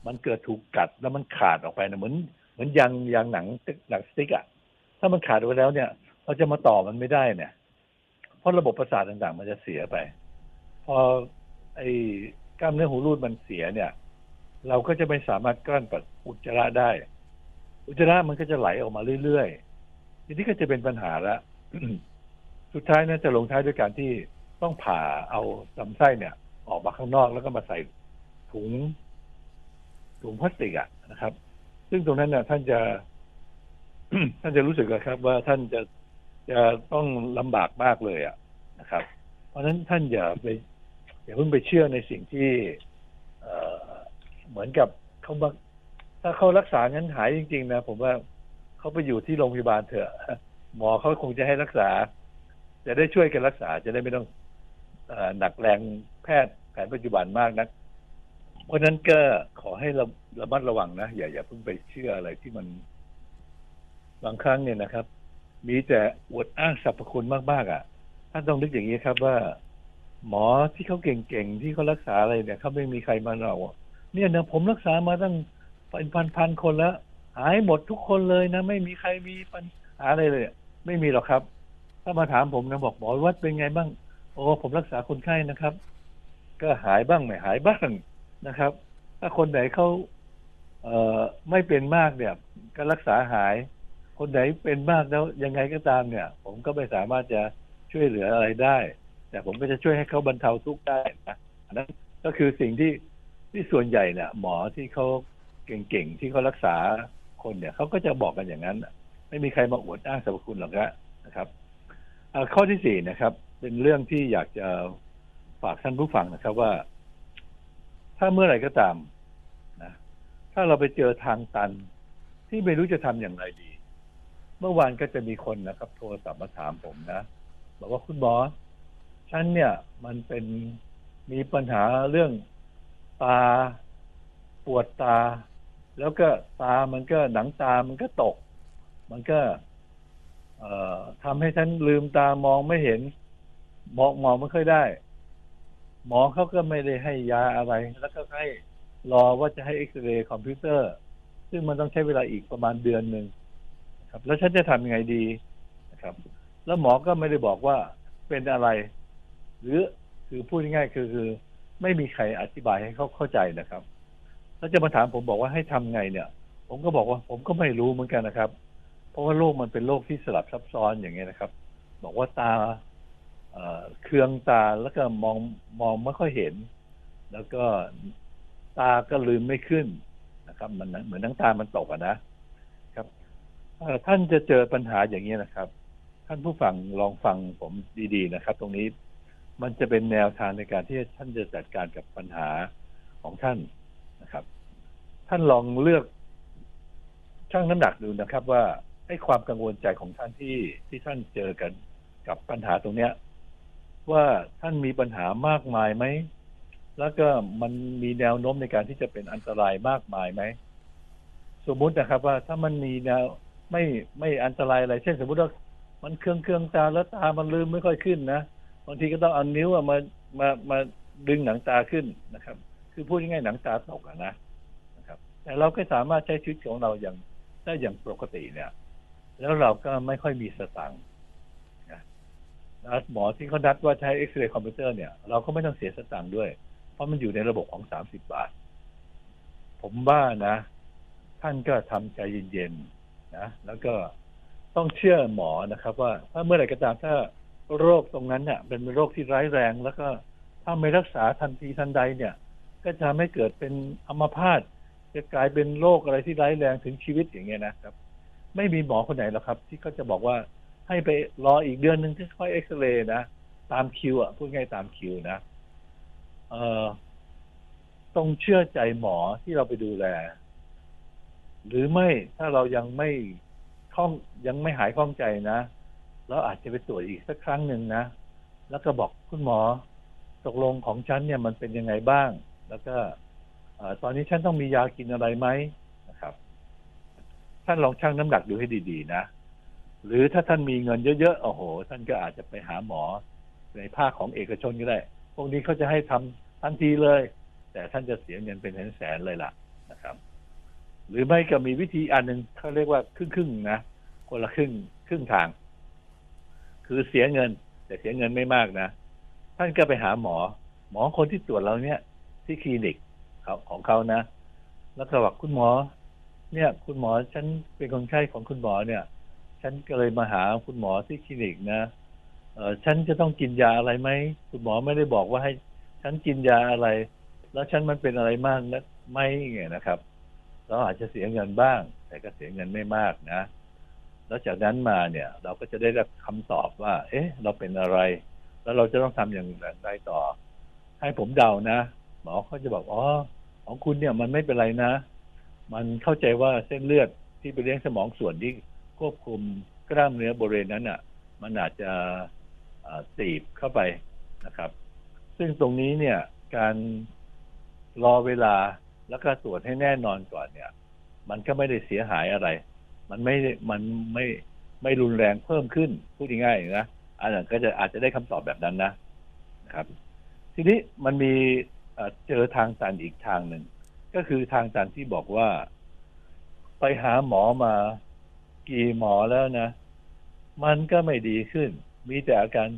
มันเกิดถูกกัดแล้วมันขาดออกไปนะเหมือนเหมือนยางยางหนังหนังสติ๊กอะถ้ามันขาดไปแล้วเนี่ย เราจะมาต่อมันไม่ได้เนี่ย เพราะระบบประสาทต่างๆ มันจะเสียไป พอไอ้กล้ามเนื้อหูรูดมันเสียเนี่ย เราก็จะไม่สามารถกลั้นปัสอุจจาระได้ อุจจาระมันก็จะไหลออกมาเรื่อยๆทีนี้ก็จะเป็นปัญหาละสุดท้ายนะจะลงท้ายด้วยการที่ต้องผ่าเอาลำไส้เนี่ย ออกมาข้างนอกแล้วก็มาใส่ถุงถุงพลาสติกอะนะครับ ซึ่งตรงนั้นเนี่ยท่านจะ ท่านจะรู้สึกอะครับ ว่าท่านจะจะต้องลำบากมากเลยอะนะครับ เพราะฉะนั้นท่านอย่าไปอย่าเพิ่งไปเชื่อในสิ่งที่ เอเหมือนกับเขาบัก ถ้าเขารักษางั้นหายจริง ๆ นะผมว่าเขาไปอยู่ที่โรงพยาบาลเถอะหมอเขาคงจะให้รักษา จะได้ช่วยกันรักษาจะได้ไม่ต้องอหนักแรงแพทย์แผนปัจจุบันมากนะเพราะนั้นก็ขอให้ระระมัดระวังนะอย่าอย่าเพิ่งไปเชื่ออะไรที่มัน บางครั้งเนี่ยนะครับ มีแต่อวดอ้างสรรพคุณมากๆอะท่านต้องนึกอย่างนี้ครับว่า หมอที่เขาเก่งๆที่เขารักษาอะไรเนี่ยเขาไม่มีใครมาเราเนี่ยนะผมรักษามาตั้ง เป็นพันๆคนแล้วหายหมดทุกคนเลยนะ ไม่มีใครมีปัญหาอะไรเลย ไม่มีหรอกครับ ถ้ามาถามผมนะบอกหมอวัดเป็นไงบ้าง โอ้ผมรักษาคนไข้นะครับ ก็หายบ้างไม่หายบ้างนะครับ ถ้าคนไหนเขาเอ่อไม่เป็นมากเนี่ย ก็รักษาหาย คนไหนเป็นมากแล้วยังไงก็ตามเนี่ย ผมก็ไม่สามารถจะช่วยเหลืออะไรได้ แต่ผมก็จะช่วยให้เขาบรรเทาทุกข์ได้นะอันนั้นก็คือสิ่งที่ที่ส่วนใหญ่เนี่ยหมอที่เขา เก่งๆ ที่เขารักษาคนเนี่ยเขาก็จะบอกกันอย่างนั้น ไม่มีใครมาอวดอ้างสรรพคุณหรอกนะครับข้อที่สี่นะครับ เป็นเรื่องที่อยากจะฝากท่านผู้ฟังนะครับว่า ถ้าเมื่อไหร่ก็ตามนะถ้าเราไปเจอทางตัน ที่ไม่รู้จะทำอย่างไรดี เมื่อวานก็จะมีคนนะครับ โทรศัพท์มาถามผมนะบอกว่าคุณหมอฉันเนี่ย มันเป็นมีปัญหาเรื่องตาปวดตา แล้วก็ตามันก็หนังตามันก็ตก มันก็ เอ่อทำให้ฉันลืมตามองไม่เห็น มองมองไม่ค่อยได้ หมอเขาก็ไม่ได้ให้ยาอะไร แล้วก็ให้รอว่าจะให้เอ็กซเรย์คอมพิวเตอร์ ซึ่งมันต้องใช้เวลาอีกประมาณเดือนหนึ่งครับ แล้วฉันจะทำยังไงดีนะครับ แล้วหมอก็ไม่ได้บอกว่าเป็นอะไร หรือคือพูดง่ายๆคือคือ ไม่มีใครอธิบายให้เขาเข้าใจนะครับ แล้วจะมาถามผมบอกว่าให้ทำไงเนี่ย ผมก็บอกว่า ผมก็ไม่รู้เหมือนกันนะครับ เพราะว่าโรคมันเป็นโรคที่สลับซับซ้อนอย่างเงี้ยนะครับ บอกว่าตาเอ่อเคืองตาแล้วก็มองมองไม่ค่อยเห็น แล้วก็ตาก็ลืมไม่ขึ้นนะครับ มันเหมือนทั้งตามันตกอะนะครับท่านจะเจอปัญหาอย่างนี้ยนะครับ ท่านผู้ฟังลองฟังผมดีๆนะครับ ตรงนี้มันจะเป็นแนวทางในการที่ท่านจะจัดการกับปัญหาของท่าน นะครับ ท่านลองเลือกชั่งน้ำหนักดูนะครับ ว่าไอให้ความกังวลใจของท่านที่ที่ท่านเจอกันกับปัญหาตรงเนี้ย ว่าท่านมีปัญหามากมายไหมแล้วก็มันมีแนวโน้มในการที่จะเป็นอันตรายมากมายไหมสมมุตินะครับ ว่าถ้ามันมีแนวไม่ไม่อันตรายอะไร เช่น สมมติว่ามันเครื่องเครื่องตาแล้วตามันลืมไม่ค่อยขึ้นนะบางทีก็ต้องเอานิ้วอะมามามาดึงหนังตาขึ้นนะครับ คือพูดง่ายๆหนังตาตกอะนะนะครับ แต่เราก็สามารถใช้ชีวิตของเราอย่างได้อย่างปกติเนี่ย แล้วเราก็ไม่ค่อยมีสตังค์นะหมอที่เขานัดว่าใช้เอ็กซเรย์คอมพิวเตอร์เนี่ยเราก็ไม่ต้องเสียสตังค์ด้วย เพราะมันอยู่ในระบบของสามสิบบาท ผมว่านะ ท่านก็ทำใจเย็นๆนะ แล้วก็ต้องเชื่อหมอนะครับ ว่าถ้าเมื่อไหร่ก็ตามถ้าโรคตรงนั้นเนี่ยเป็นโรคที่ร้ายแรง แล้วก็ถ้าไม่รักษาทันทีทันใดเนี่ย ก็จะทำให้เกิดเป็นอัมพาตจะกลายเป็นโรคอะไรที่ร้ายแรงถึงชีวิตอย่างเงี้ยนะครับ ไม่มีหมอคนไหนหรอกครับ ที่เขาจะบอกว่าให้ไปรออีกเดือนหนึ่งที่ค่อยเอ็กซเรย์นะตามคิวอะพูดง่ายตามคิวนะเอ่อต้องเชื่อใจหมอที่เราไปดูแล หรือไม่ถ้าเรายังไม่ข้องยังไม่หายข้องใจนะเราอาจจะไปตรวจอีกสักครั้งหนึ่งนะ แล้วก็บอกคุณหมอตกลงของฉันเนี่ยมันเป็นยังไงบ้าง แล้วก็ตอนนี้ฉันต้องมียากินอะไรไหมนะครับท่านลองชั่งน้ำหนักดูให้ดี ๆ นะ หรือถ้าท่านมีเงินเยอะๆโอ้โห ท่านก็อาจจะไปหาหมอในภาคของเอกชนก็ได้ พวกนี้เขาจะให้ทำทันทีเลย แต่ท่านจะเสียเงินเป็นแสนๆเลยล่ะนะครับ หรือไม่ก็มีวิธีอันหนึ่งเขาเรียกว่าครึ่งๆนะคนละครึ่งครึ่งทาง คือเสียเงิน แต่เสียเงินไม่มากนะ ท่านก็ไปหาหมอ หมอคนที่ตรวจเราเนี่ย ที่คลินิกขาของเขานะ แล้วก็บอกคุณหมอ เนี่ย คุณหมอฉันเป็นคนไข้ของคุณหมอเนี่ย ฉันก็เลยมาหาคุณหมอที่คลินิกนะเออฉันจะต้องกินยาอะไรไหมคุณหมอไม่ได้บอกว่าให้ฉันกินยาอะไร แล้วฉันมันเป็นอะไรมากนะไม่ไงนะครับ เราอาจจะเสียเงินบ้าง แต่ก็เสียเงินไม่มากนะ แล้วจากนั้นมาเนี่ย เราก็จะได้รับคำตอบว่า เอ๊ะ เราเป็นอะไร แล้วเราจะต้องทำอย่างไรต่อ ให้ผมเดานะ หมอเขาจะบอกอ๋อของคุณเนี่ยมันไม่เป็นไรนะ มันเข้าใจว่าเส้นเลือดที่ไปเลี้ยงสมองส่วนที่ควบคุมกล้ามเนื้อบริเวณนั้นอะ มันอาจจะตีบเข้าไปนะครับ ซึ่งตรงนี้เนี่ยการรอเวลาแล้วก็ตรวจให้แน่นอนก่อนเนี่ย มันก็ไม่ได้เสียหายอะไร มันไม่มันไม่ไม่รุนแรงเพิ่มขึ้นพูดง่ายๆนะอันนั้นก็จะอาจจะได้คำตอบแบบนั้นนะนะครับ ทีนี้มันมี เจอทางตันอีกทางหนึ่ง ก็คือทางตันที่บอกว่า ไปหาหมอมากี่หมอแล้วนะ มันก็ไม่ดีขึ้น มีแต่อาการ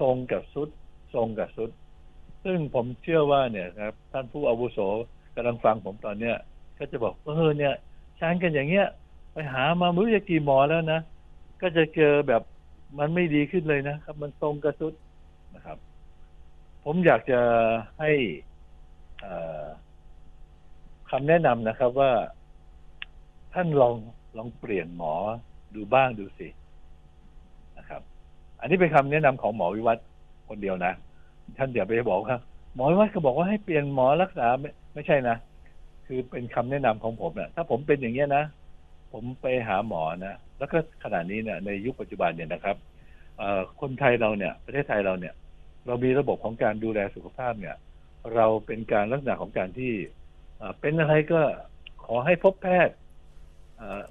ทรงกับสุด ทรงกับสุด ซึ่งผมเชื่อว่าเนี่ยครับ ท่านผู้อาวุโสกำลังฟังผมตอนเนี้ยก็จะบอกเออเนี่ยฉันกันอย่างเงี้ย ไปหามาไม่รู้จะกี่หมอแล้วนะก็จะเจอแบบมันไม่ดีขึ้นเลยนะครับ มันทรงกระสุดนะครับ ผมอยากจะให้ คำแนะนำนะครับว่าท่านลองลองเปลี่ยนหมอดูบ้างดูสินะครับ อันนี้เป็นคำแนะนำของหมอวิวัฒน์คนเดียวนะ ท่านเดี๋ยวไปบอกว่าหมอวิวัฒน์ก็บอกว่าให้เปลี่ยนหมอรักษาไม่ไม่ใช่นะ คือเป็นคำแนะนำของผมนะถ้าผมเป็นอย่างเงี้ยนะ ผมไปหาหมอนะ แล้วก็ขณะนี้เนี่ยในยุคปัจจุบันเนี่ยนะครับคนไทยเราเนี่ย ประเทศไทยเราเนี่ย เรามีระบบของการดูแลสุขภาพเนี่ย เราเป็นการลักษณะของการที่เป็นอะไรก็ขอให้พบแพทย์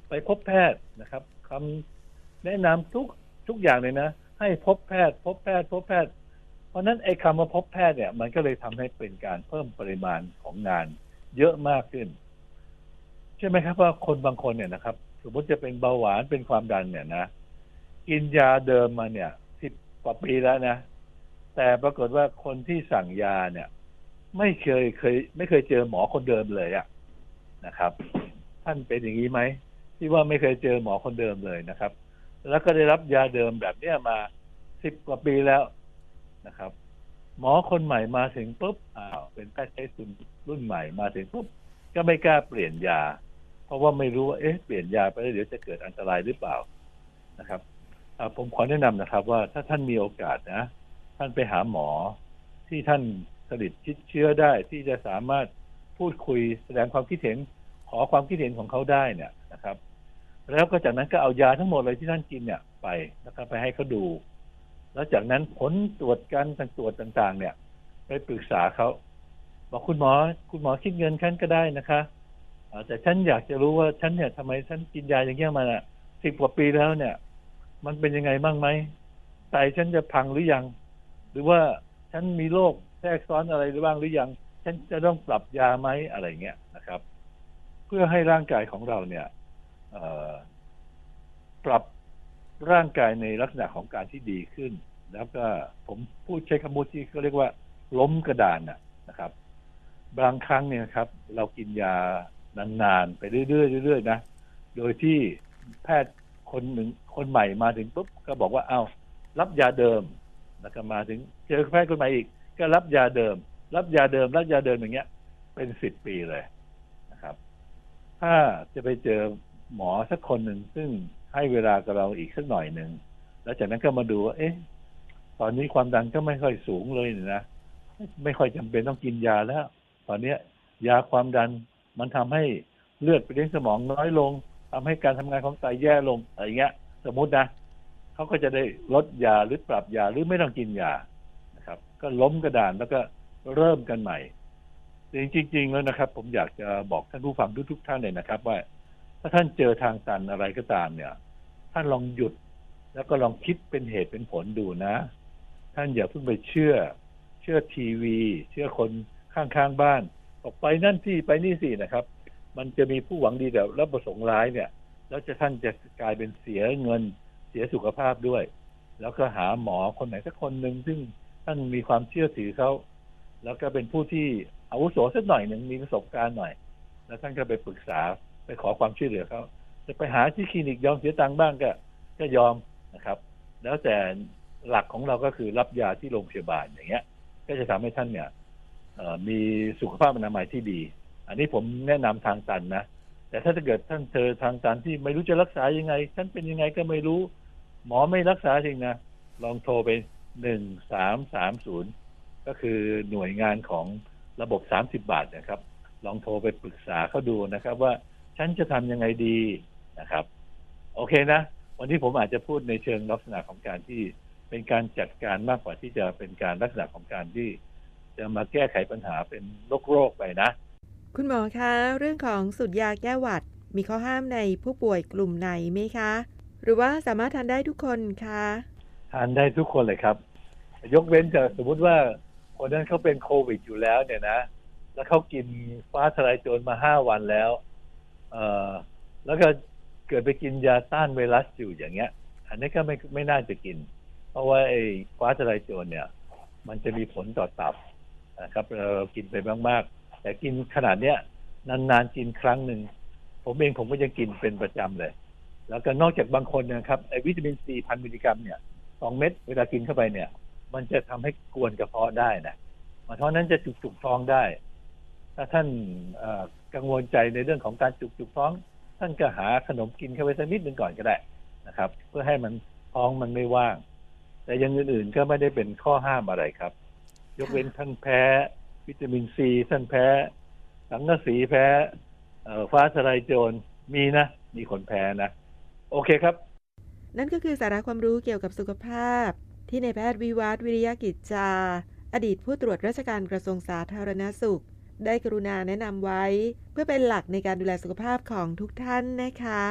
ไปพบแพทย์นะครับคำแนะนำทุกทุกอย่างเลยนะ ให้พบแพทย์ พบแพทย์ พบแพทย์ เพราะฉะนั้นไอ้คำว่าพบแพทย์เนี่ย มันก็เลยทำให้เป็นการเพิ่มปริมาณของงานเยอะมากขึ้นใช่ไหมครับว่าคนบางคนเนี่ยนะครับ สมมติจะเป็นเบาหวานเป็นความดันเนี่ยนะกินยาเดิมมาเนี่ยสิบกว่าปีแล้วนะ แต่ปรากฏว่าคนที่สั่งยาเนี่ย ไม่เคยเคย ไม่เคยเจอหมอคนเดิมเลยอะนะครับ ท่านเป็นอย่างนี้ไหมที่ว่าไม่เคยเจอหมอคนเดิมเลยนะครับ แล้วก็ได้รับยาเดิมแบบเนี้ยมาสิบกว่าปีแล้วนะครับ หมอคนใหม่มาถึงปุ๊บอ้าวเป็นแพทย์ใช้ทุนรุ่นใหม่มาถึงปุ๊บก็ไม่กล้าเปลี่ยนยา เพราะว่าไม่รู้ว่าเอ๊ะเปลี่ยนยาไปแล้วเดี๋ยวจะเกิดอันตรายหรือเปล่านะครับผมขอแนะนำนะครับ ว่าถ้าท่านมีโอกาสนะ ท่านไปหาหมอที่ท่าน สนิทชิดเชื้อได้ที่จะสามารถพูดคุยแสดงความคิดเห็นขอความคิดเห็นของเขาได้เนี่ยนะครับ แล้วก็จากนั้นก็เอายาทั้งหมดเลยที่ท่านกินเนี่ยไปแล้วก็ไปให้เขาดู แล้วจากนั้นผลตรวจการต่างตรวจต่างๆ เนี่ย ไปปรึกษาเขาบอกคุณหมอ คุณหมอคิดเงินฉันก็ได้นะคะแต่ฉันอยากจะรู้ว่าฉันเนี่ยทำไมฉันกินยาอย่างเงี้ยมาสิบกว่าปีแล้วเนี่ย มันเป็นยังไงบ้างไหมไตฉันจะพังหรือยัง หรือว่าฉันมีโรค แทรกซ้อนอะไรหรือบ้างหรือยังฉันจะต้องปรับยาไหมอะไรเงี้ยนะครับ เพื่อให้ร่างกายของเราเนี่ยปรับร่างกายในลักษณะของการที่ดีขึ้น แล้วก็ผมพูดใช้คำพูดที่เขาเรียกว่า ล้มกระดานน่ะนะครับ บางครั้งเนี่ยครับ เรากินยานานๆไปเรื่อยๆเรื่อยๆนะโดยที่แพทย์คนหนึ่งคนใหม่มาถึงปุ๊บก็บอกว่าเอา้ารับยาเดิมแล้วก็มาถึงเจอแพทย์คนใหม่อีก ก็รับยาเดิม รับยาเดิม รับยาเดิมอย่างเงี้ย เป็นสิบปีเลยนะครับ ถ้าจะไปเจอหมอสักคนหนึ่งซึ่งให้เวลากับเราอีกสักหน่อยหนึ่งแล้วจากนั้นก็มาดูว่าเอ๊ะตอนนี้ความดันก็ไม่ค่อยสูงเลยนะไม่ค่อยจำเป็นต้องกินยาแล้ว ตอนเนี้ย ยาความดันมันทำให้เลือดไปเลี้ยงสมองน้อยลงทำให้การทำงานของไตแย่ลงอะไรเงี้ย สมมตินะเขาก็จะได้ลดยาหรือปรับยาหรือไม่ต้องกินยา ก็ล้มกระดานแล้วก็เริ่มกันใหม่จริงๆแล้วนะครับ ผมอยากจะบอกท่านผู้ฟังทุกๆท่านเลยนะครับ ว่า ถ้าท่านเจอทางตันอะไรก็ตามเนี่ย ท่านลองหยุดแล้วก็ลองคิดเป็นเหตุเป็นผลดูนะ ท่านอย่าเพิ่งไปเชื่อ เชื่อทีวี เชื่อคนข้างๆบ้าน ออกไปนั่นที่ไปนี่สินะครับ มันจะมีผู้หวังดีแต่แล้วประสงค์ร้ายเนี่ย แล้วจะท่านจะกลายเป็นเสียเงินเสียสุขภาพด้วย แล้วก็หาหมอคนไหนสักคนหนึ่งซึ่ง ท่านมีความเชื่อถือเขาแล้วก็เป็นผู้ที่อาวุโสสักหน่อยหนึ่งมีประสบการณ์หน่อย แล้วท่านก็ไปปรึกษาไปขอความช่วยเหลือเขาจะไปหาที่คลินิกยอมเสียตังค์บ้างก็ก็ยอมนะครับ แล้วแต่หลักของเราก็คือรับยาที่โรงพยาบาลอย่างเงี้ย ก็จะทำให้ท่านเนี่ยมีสุขภาพอนามัยที่ดี อันนี้ผมแนะนำทางตันนะ แต่ถ้าเกิดท่านเจอทางตันที่ไม่รู้จะรักษายังไง ท่านเป็นยังไงก็ไม่รู้ หมอไม่รักษาจริงนะ ลองโทรไป หนึ่งสามสามศูนย์ก็คือหน่วยงานของระบบสามสิบบาทนะครับ ลองโทรไปปรึกษาเขาดูนะครับ ว่าฉันจะทำยังไงดีนะครับ โอเคนะ วันนี้ผมอาจจะพูดในเชิงลักษณะของการที่เป็นการจัดการมากกว่าที่จะเป็นการลักษณะของการที่ จะมาแก้ไขปัญหาเป็นโรคโรคไปนะ คุณหมอคะ เรื่องของสูตรยาแก้หวัด มีข้อห้ามในผู้ป่วยกลุ่มไหนไหมคะ หรือว่าสามารถทานได้ทุกคนคะ ทานได้ทุกคนเลยครับ ยกเว้นจะสมมุติว่าคนนั้นเขาเป็นโควิดอยู่แล้วเนี่ยนะ แล้วเขากินฟ้าทลายโจรมาห้าวันแล้ว เอ่อแล้วก็เกิดไปกินยาต้านไวรัสอยู่อย่างเงี้ย อันนี้ก็ไม่ไม่น่าจะกิน เพราะว่าไอ้ฟ้าทลายโจรเนี่ย มันจะมีผลต่อตับนะครับเรากินไปมากๆ แต่กินขนาดเนี้ยนานๆกินครั้งหนึ่ง ผมเองผมก็ยังกินเป็นประจำเลย แล้วก็นอกจากบางคนนะครับไอ้วิตามินซีพันมิลลิกรัมเนี่ย สองเม็ดเวลากินเข้าไปเนี่ย มันจะทำให้กวนกระเพาะได้นะมันเท่านั้นจะจุกจุกท้องได้ ถ้าท่านกังวลใจในเรื่องของการจุกจุกท้อง ท่านก็หาขนมกินเข้าไปสักนิดหนึ่งก่อนก็ได้นะครับ เพื่อให้มันท้องมันไม่ว่าง แต่ยังอื่นๆก็ไม่ได้เป็นข้อห้ามอะไรครับ ยกเว้นท่านแพ้ วิตามินซีท่านแพ้สังกะสีแพ้ฟ้าทลายโจรมีนะ มีคนแพ้นะ โอเคครับ นั่นก็คือสาระความรู้เกี่ยวกับสุขภาพ ที่ในแพทย์วิวัฒวิริยกิจจา อดีตผู้ตรวจราชการกระทรวงสาธารณสุข ได้กรุณาแนะนำไว้ เพื่อเป็นหลักในการดูแลสุขภาพของทุกท่านนะคะ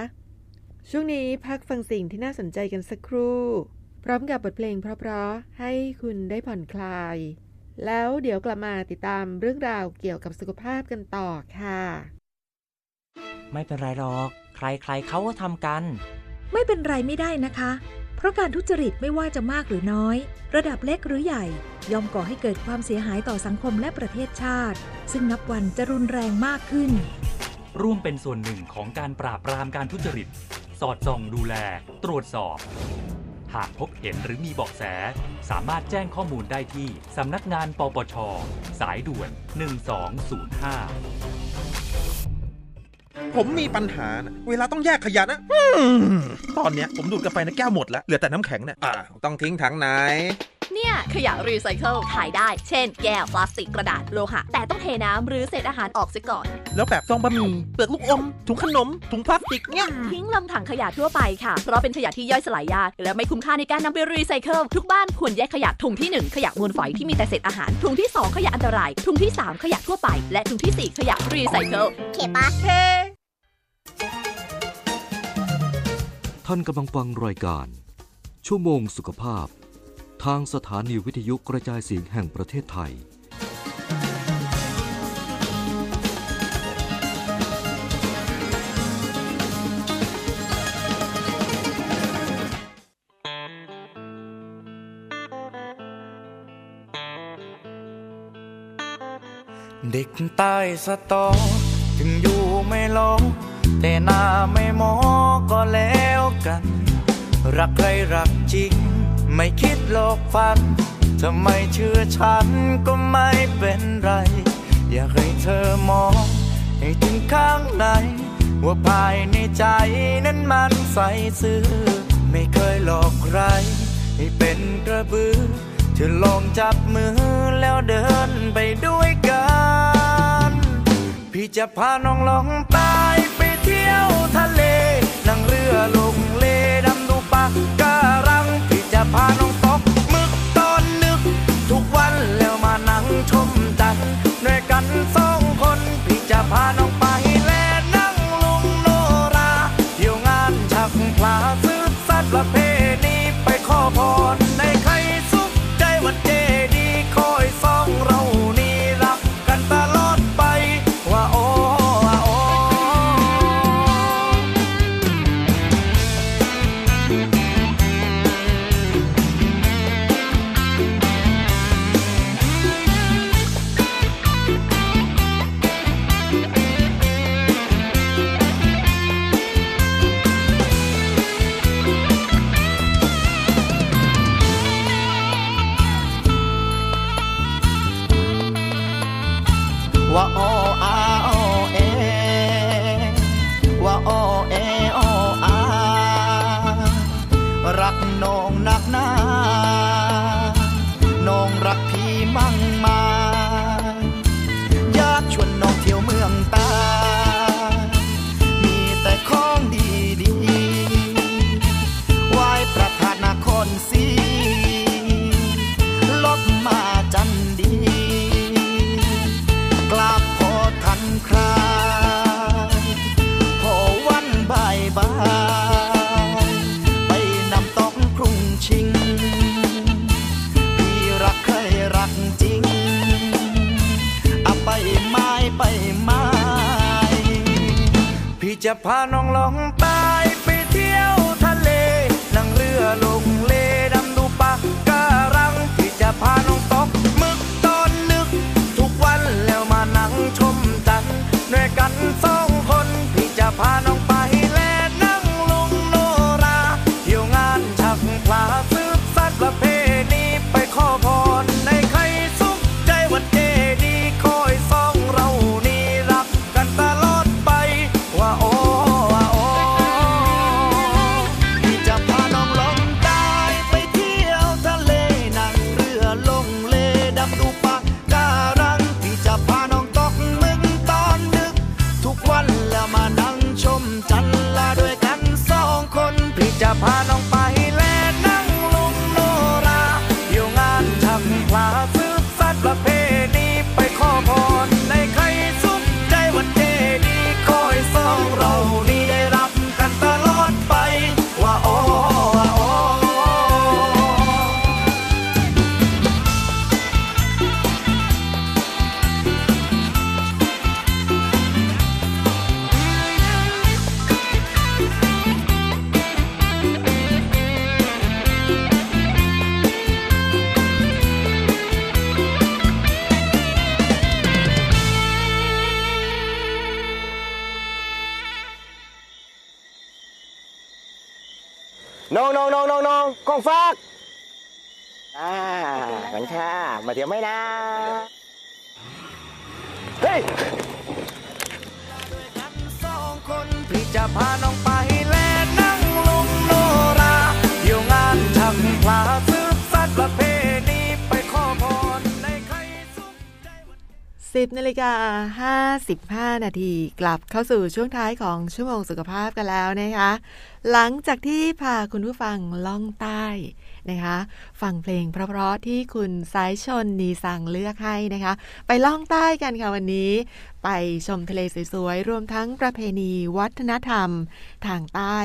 ช่วงนี้พักฟังสิ่งที่น่าสนใจกันสักครู่ พร้อมกับบทเพลงเพราะๆให้คุณได้ผ่อนคลาย แล้วเดี๋ยวกลับมาติดตามเรื่องราวเกี่ยวกับสุขภาพกันต่อค่ะ ไม่เป็นไรหรอก ใครๆเขาก็ทำกัน ไม่เป็นไรไม่ได้นะคะ เพราะการทุจริตไม่ว่าจะมากหรือน้อย ระดับเล็กหรือใหญ่ ย่อมก่อให้เกิดความเสียหายต่อสังคมและประเทศชาติ ซึ่งนับวันจะรุนแรงมากขึ้น ร่วมเป็นส่วนหนึ่งของการปราบปรามการทุจริต สอดส่องดูแล ตรวจสอบ หากพบเห็นหรือมีเบาะแส สามารถแจ้งข้อมูลได้ที่สำนักงานปปช สายด่วน 1205 ผมมีปัญหานะเวลาต้องแยกขยะนะตอนเนี้ยผมดูดกาแฟในแก้วหมดแล้วเหลือแต่น้ำแข็งเนี่ยอ่าต้องทิ้งถังไหน เนี่ย ขยะรีไซเคิลขายได้ เช่น แก้ว พลาสติก กระดาษ โลหะ แต่ต้องเทน้ำหรือเศษอาหารออกเสียก่อน แล้วแบบซองบะหมี่ เปลือกลูกอม ถุงขนม ถุงพลาสติกเนี่ยทิ้งลงถังขยะทั่วไปค่ะ เพราะเป็นขยะที่ย่อยสลายยาก และไม่คุ้มค่าในการนำไปรีไซเคิล ทุกบ้านควรแยกขยะถุงที่ 1 ขยะมูลฝอยที่มีแต่เศษอาหาร ถุงที่ 2 ขยะอันตราย ถุงที่ 3 ขยะทั่วไป และถุงที่ 4 ขยะรีไซเคิลเขปะท่านกำลังฟังรายการ ชั่วโมงสุขภาพ ทางสถานีวิทยุกระจายเสียงแห่งประเทศไทย เด็กใต้สตอ ถึงอยู่ไม่ลงแต่หน้าไม่มอก็แล้วกัน รักใครรักจริง ไม่คิดหลอกฟันจะไม่เชื่อฉันก็ไม่เป็นไร อยากให้เธอมอง ให้ถึงข้างใน ว่าภายในใจนั้นมันใสซื่อ ไม่เคยหลอกใคร ให้เป็นกระบือเธอลองจับมือแล้วเดินไปด้วยกัน พี่จะพาน้องลองตายไปเที่ยวทะเล นั่งเรือลงเลดำดูปะการัง จะพาน้องตกมึกตอนนึก ทุกวันแล้วมานั่งชมจันทร์ด้วยกันสองคน พี่จะพาน้อง รักน้องนัก พาน้องลอง ชั กันค่ะ มาเดี๋ยวไม่นะ เฮ้ยจะพาน้องไปแลนั่งลงโนราเที่งานทำพลาซื้สัตว์ประเพณีไปขอพรในใครสุขใจสิบนาฬิกาห้าสิบห้านาทีกลับเข้าสู่ช่วงท้ายของชั่วโมงสุขภาพกันแล้วนะคะ หลังจากที่พาคุณผู้ฟังล่องใต้ นะคะ ฟังเพลงเพราะๆที่คุณสายชนนีสั่งเลือกให้นะคะ ไปล่องใต้กันค่ะวันนี้ ไปชมทะเลสวยๆรวมทั้งประเพณีวัฒนธรรม ทางใต้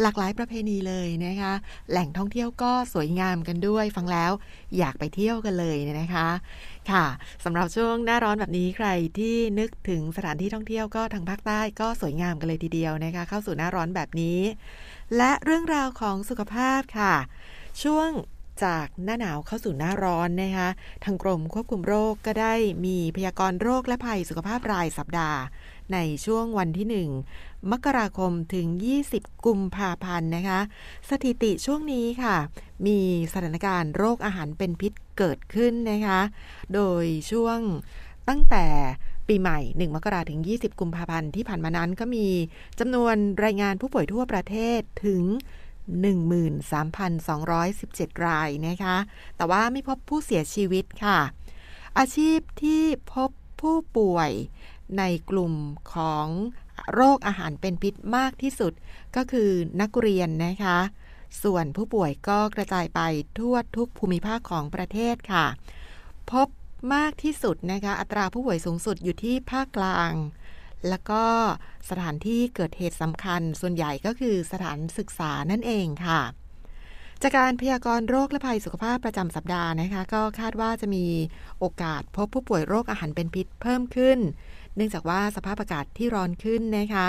หลากหลายประเพณีเลยนะคะ แหล่งท่องเที่ยวก็สวยงามกันด้วย ฟังแล้วอยากไปเที่ยวกันเลยนะคะค่ะสำหรับช่วงหน้าร้อนแบบนี้ใครที่นึกถึงสถานที่ท่องเที่ยวก็ทางภาคใต้ก็สวยงามกันเลยทีเดียวนะคะ เข้าสู่หน้าร้อนแบบนี้ และเรื่องราวของสุขภาพค่ะ ช่วงจากหน้าหนาวเข้าสู่หน้าร้อนนะคะทางกรมควบคุมโรคก็ได้มีพยากรณ์โรคและภัยสุขภาพรายสัปดาห์ ในช่วงวันที่ 1 มกราคมถึง 20 กุมภาพันธ์นะคะ สถิติช่วงนี้ค่ะ มีสถานการณ์โรคอาหารเป็นพิษเกิดขึ้นนะคะ โดยช่วงตั้งแต่ปีใหม่ 1 มกราถึง 20 กุมภาพันธ์ที่ผ่านมานั้นก็มีจำนวนรายงานผู้ป่วยทั่วประเทศถึง 13,217 รายนะคะ แต่ว่าไม่พบผู้เสียชีวิตค่ะ อาชีพที่พบผู้ป่วยในกลุ่มของโรคอาหารเป็นพิษมากที่สุดก็คือนักเรียนนะคะ ส่วนผู้ป่วยก็กระจายไปทั่วทุกภูมิภาคของประเทศค่ะ พบมากที่สุดนะคะ อัตราผู้ป่วยสูงสุดอยู่ที่ภาคกลาง แล้วก็สถานที่เกิดเหตุสำคัญส่วนใหญ่ก็คือสถานศึกษานั่นเองค่ะ จากการพยากรณ์โรคและภัยสุขภาพประจำสัปดาห์นะคะ ก็คาดว่าจะมีโอกาสพบผู้ป่วยโรคอาหารเป็นพิษเพิ่มขึ้น เนื่องจากว่าสภาพอากาศที่ร้อนขึ้นนะคะ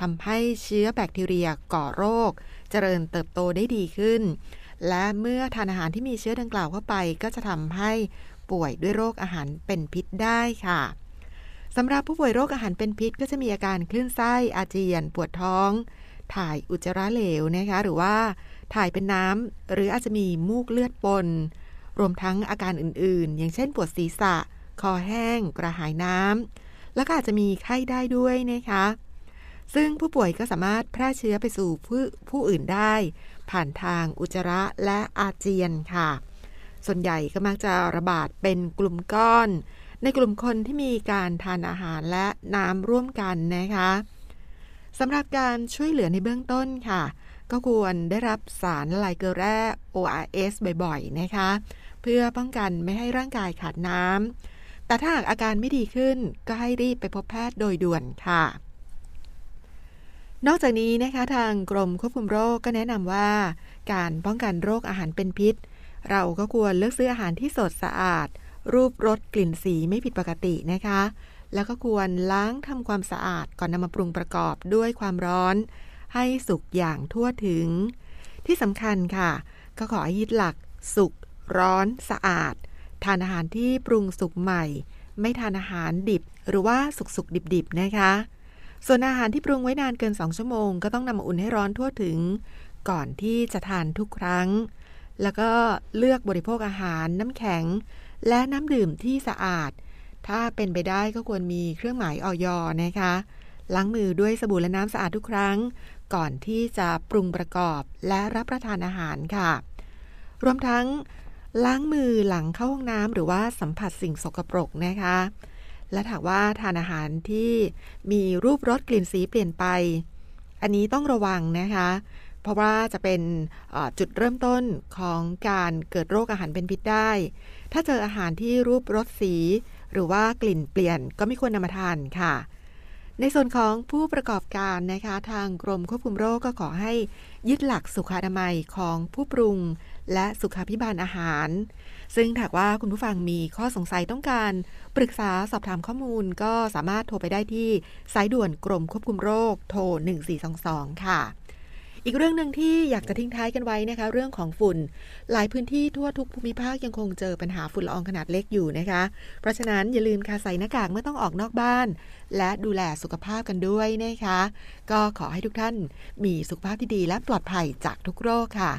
ทำให้เชื้อแบคทีเรียก่อโรค เจริญเติบโตได้ดีขึ้น และเมื่อทานอาหารที่มีเชื้อดังกล่าวเข้าไป ก็จะทำให้ป่วยด้วยโรคอาหารเป็นพิษได้ค่ะ สำหรับผู้ป่วยโรคอาหารเป็นพิษ ก็จะมีอาการคลื่นไส้อาเจียน ปวดท้อง ถ่ายอุจจาระเหลวนะคะหรือว่าถ่ายเป็นน้ำหรืออาจจะมีมูกเลือดปน รวมทั้งอาการอื่นๆ อย่างเช่นปวดศีรษะ คอแห้ง กระหายน้ำแล้วก็อาจจะมีไข้ได้ด้วยนะคะซึ่งผู้ป่วยก็สามารถแพร่เชื้อไปสู่ผู้ผู้อื่นได้ ผ่านทางอุจจาระและอาเจียนค่ะ ส่วนใหญ่ก็มักจะระบาดเป็นกลุ่มก้อน ในกลุ่มคนที่มีการทานอาหารและน้ำร่วมกันนะคะสำหรับการช่วยเหลือในเบื้องต้นค่ะ ก็ควรได้รับสารละลายเกลือแร่ ORS บ่อยๆ นะคะ เพื่อป้องกันไม่ให้ร่างกายขาดน้ำแต่ถ้าหากอาการไม่ดีขึ้นก็ให้รีบไปพบแพทย์โดยด่วนค่ะ นอกจากนี้นะคะทางกรมควบคุมโรคก็แนะนำว่า การป้องกันโรคอาหารเป็นพิษ เราก็ควรเลือกซื้ออาหารที่สดสะอาด รูปรสกลิ่นสีไม่ผิดปกตินะคะ แล้วก็ควรล้างทำความสะอาดก่อนนำมาปรุงประกอบด้วยความร้อน ให้สุกอย่างทั่วถึง ที่สำคัญค่ะ ก็ขอให้ยึดหลัก สุกร้อนสะอาด ทานอาหารที่ปรุงสุกใหม่ ไม่ทานอาหารดิบ หรือว่าสุกๆดิบๆนะคะ ส่วนอาหารที่ปรุงไว้นานเกิน 2 ชั่วโมง ก็ต้องนำมาอุ่นให้ร้อนทั่วถึง ก่อนที่จะทานทุกครั้ง แล้วก็เลือกบริโภคอาหารน้ำแข็ง และน้ำดื่มที่สะอาด ถ้าเป็นไปได้ก็ควรมีเครื่องหมายออยนะคะ ล้างมือด้วยสบู่และน้ำสะอาดทุกครั้ง ก่อนที่จะปรุงประกอบและรับประทานอาหารค่ะ รวมทั้งล้างมือหลังเข้าห้องน้ำหรือว่าสัมผัสสิ่งสกปรกนะคะ และถากว่าทานอาหารที่มีรูปรสกลิ่นสีเปลี่ยนไป อันนี้ต้องระวังนะคะ เพราะว่าจะเป็นจุดเริ่มต้นของการเกิดโรคอาหารเป็นพิษได้ ถ้าเจออาหารที่รูปรสสี หรือว่ากลิ่นเปลี่ยนก็ไม่ควรนำมาทานค่ะ ในส่วนของผู้ประกอบการนะคะ ทางกรมควบคุมโรคก็ขอให้ยึดหลักสุขอนามัยของผู้ปรุง และสุขาพิบาลอาหาร ซึ่งถ้าว่าคุณผู้ฟังมีข้อสงสัยต้องการปรึกษาสอบถามข้อมูลก็สามารถโทรไปได้ที่สายด่วนกรมควบคุมโรคโทร 1422 ค่ะ อีกเรื่องหนึ่งที่อยากจะทิ้งท้ายกันไว้นะคะ เรื่องของฝุ่น หลายพื้นที่ทั่วทุกภูมิภาคยังคงเจอปัญหาฝุ่นละอองขนาดเล็กอยู่นะคะ เพราะฉะนั้นอย่าลืมค่ะใส่หน้ากากเมื่อต้องออกนอกบ้าน และดูแลสุขภาพกันด้วยนะคะ ก็ขอให้ทุกท่านมีสุขภาพที่ดีและปลอดภัยจากทุกโรคค่ะ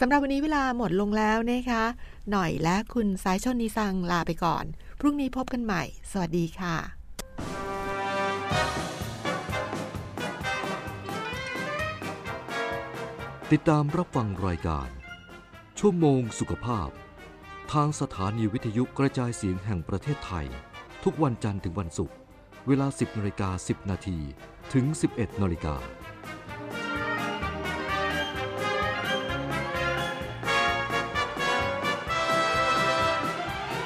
สำหรับวันนี้เวลาหมดลงแล้วนะคะ หน่อยและคุณสายชนนิสังลาไปก่อน พรุ่งนี้พบกันใหม่ สวัสดีค่ะ ติดตามรับฟังรายการ ชั่วโมงสุขภาพ ทางสถานีวิทยุกระจายเสียงแห่งประเทศไทย ทุกวันจันทร์ถึงวันศุกร์เวลา 10นาฬิกา10 นาทีถึง 11นาฬิกา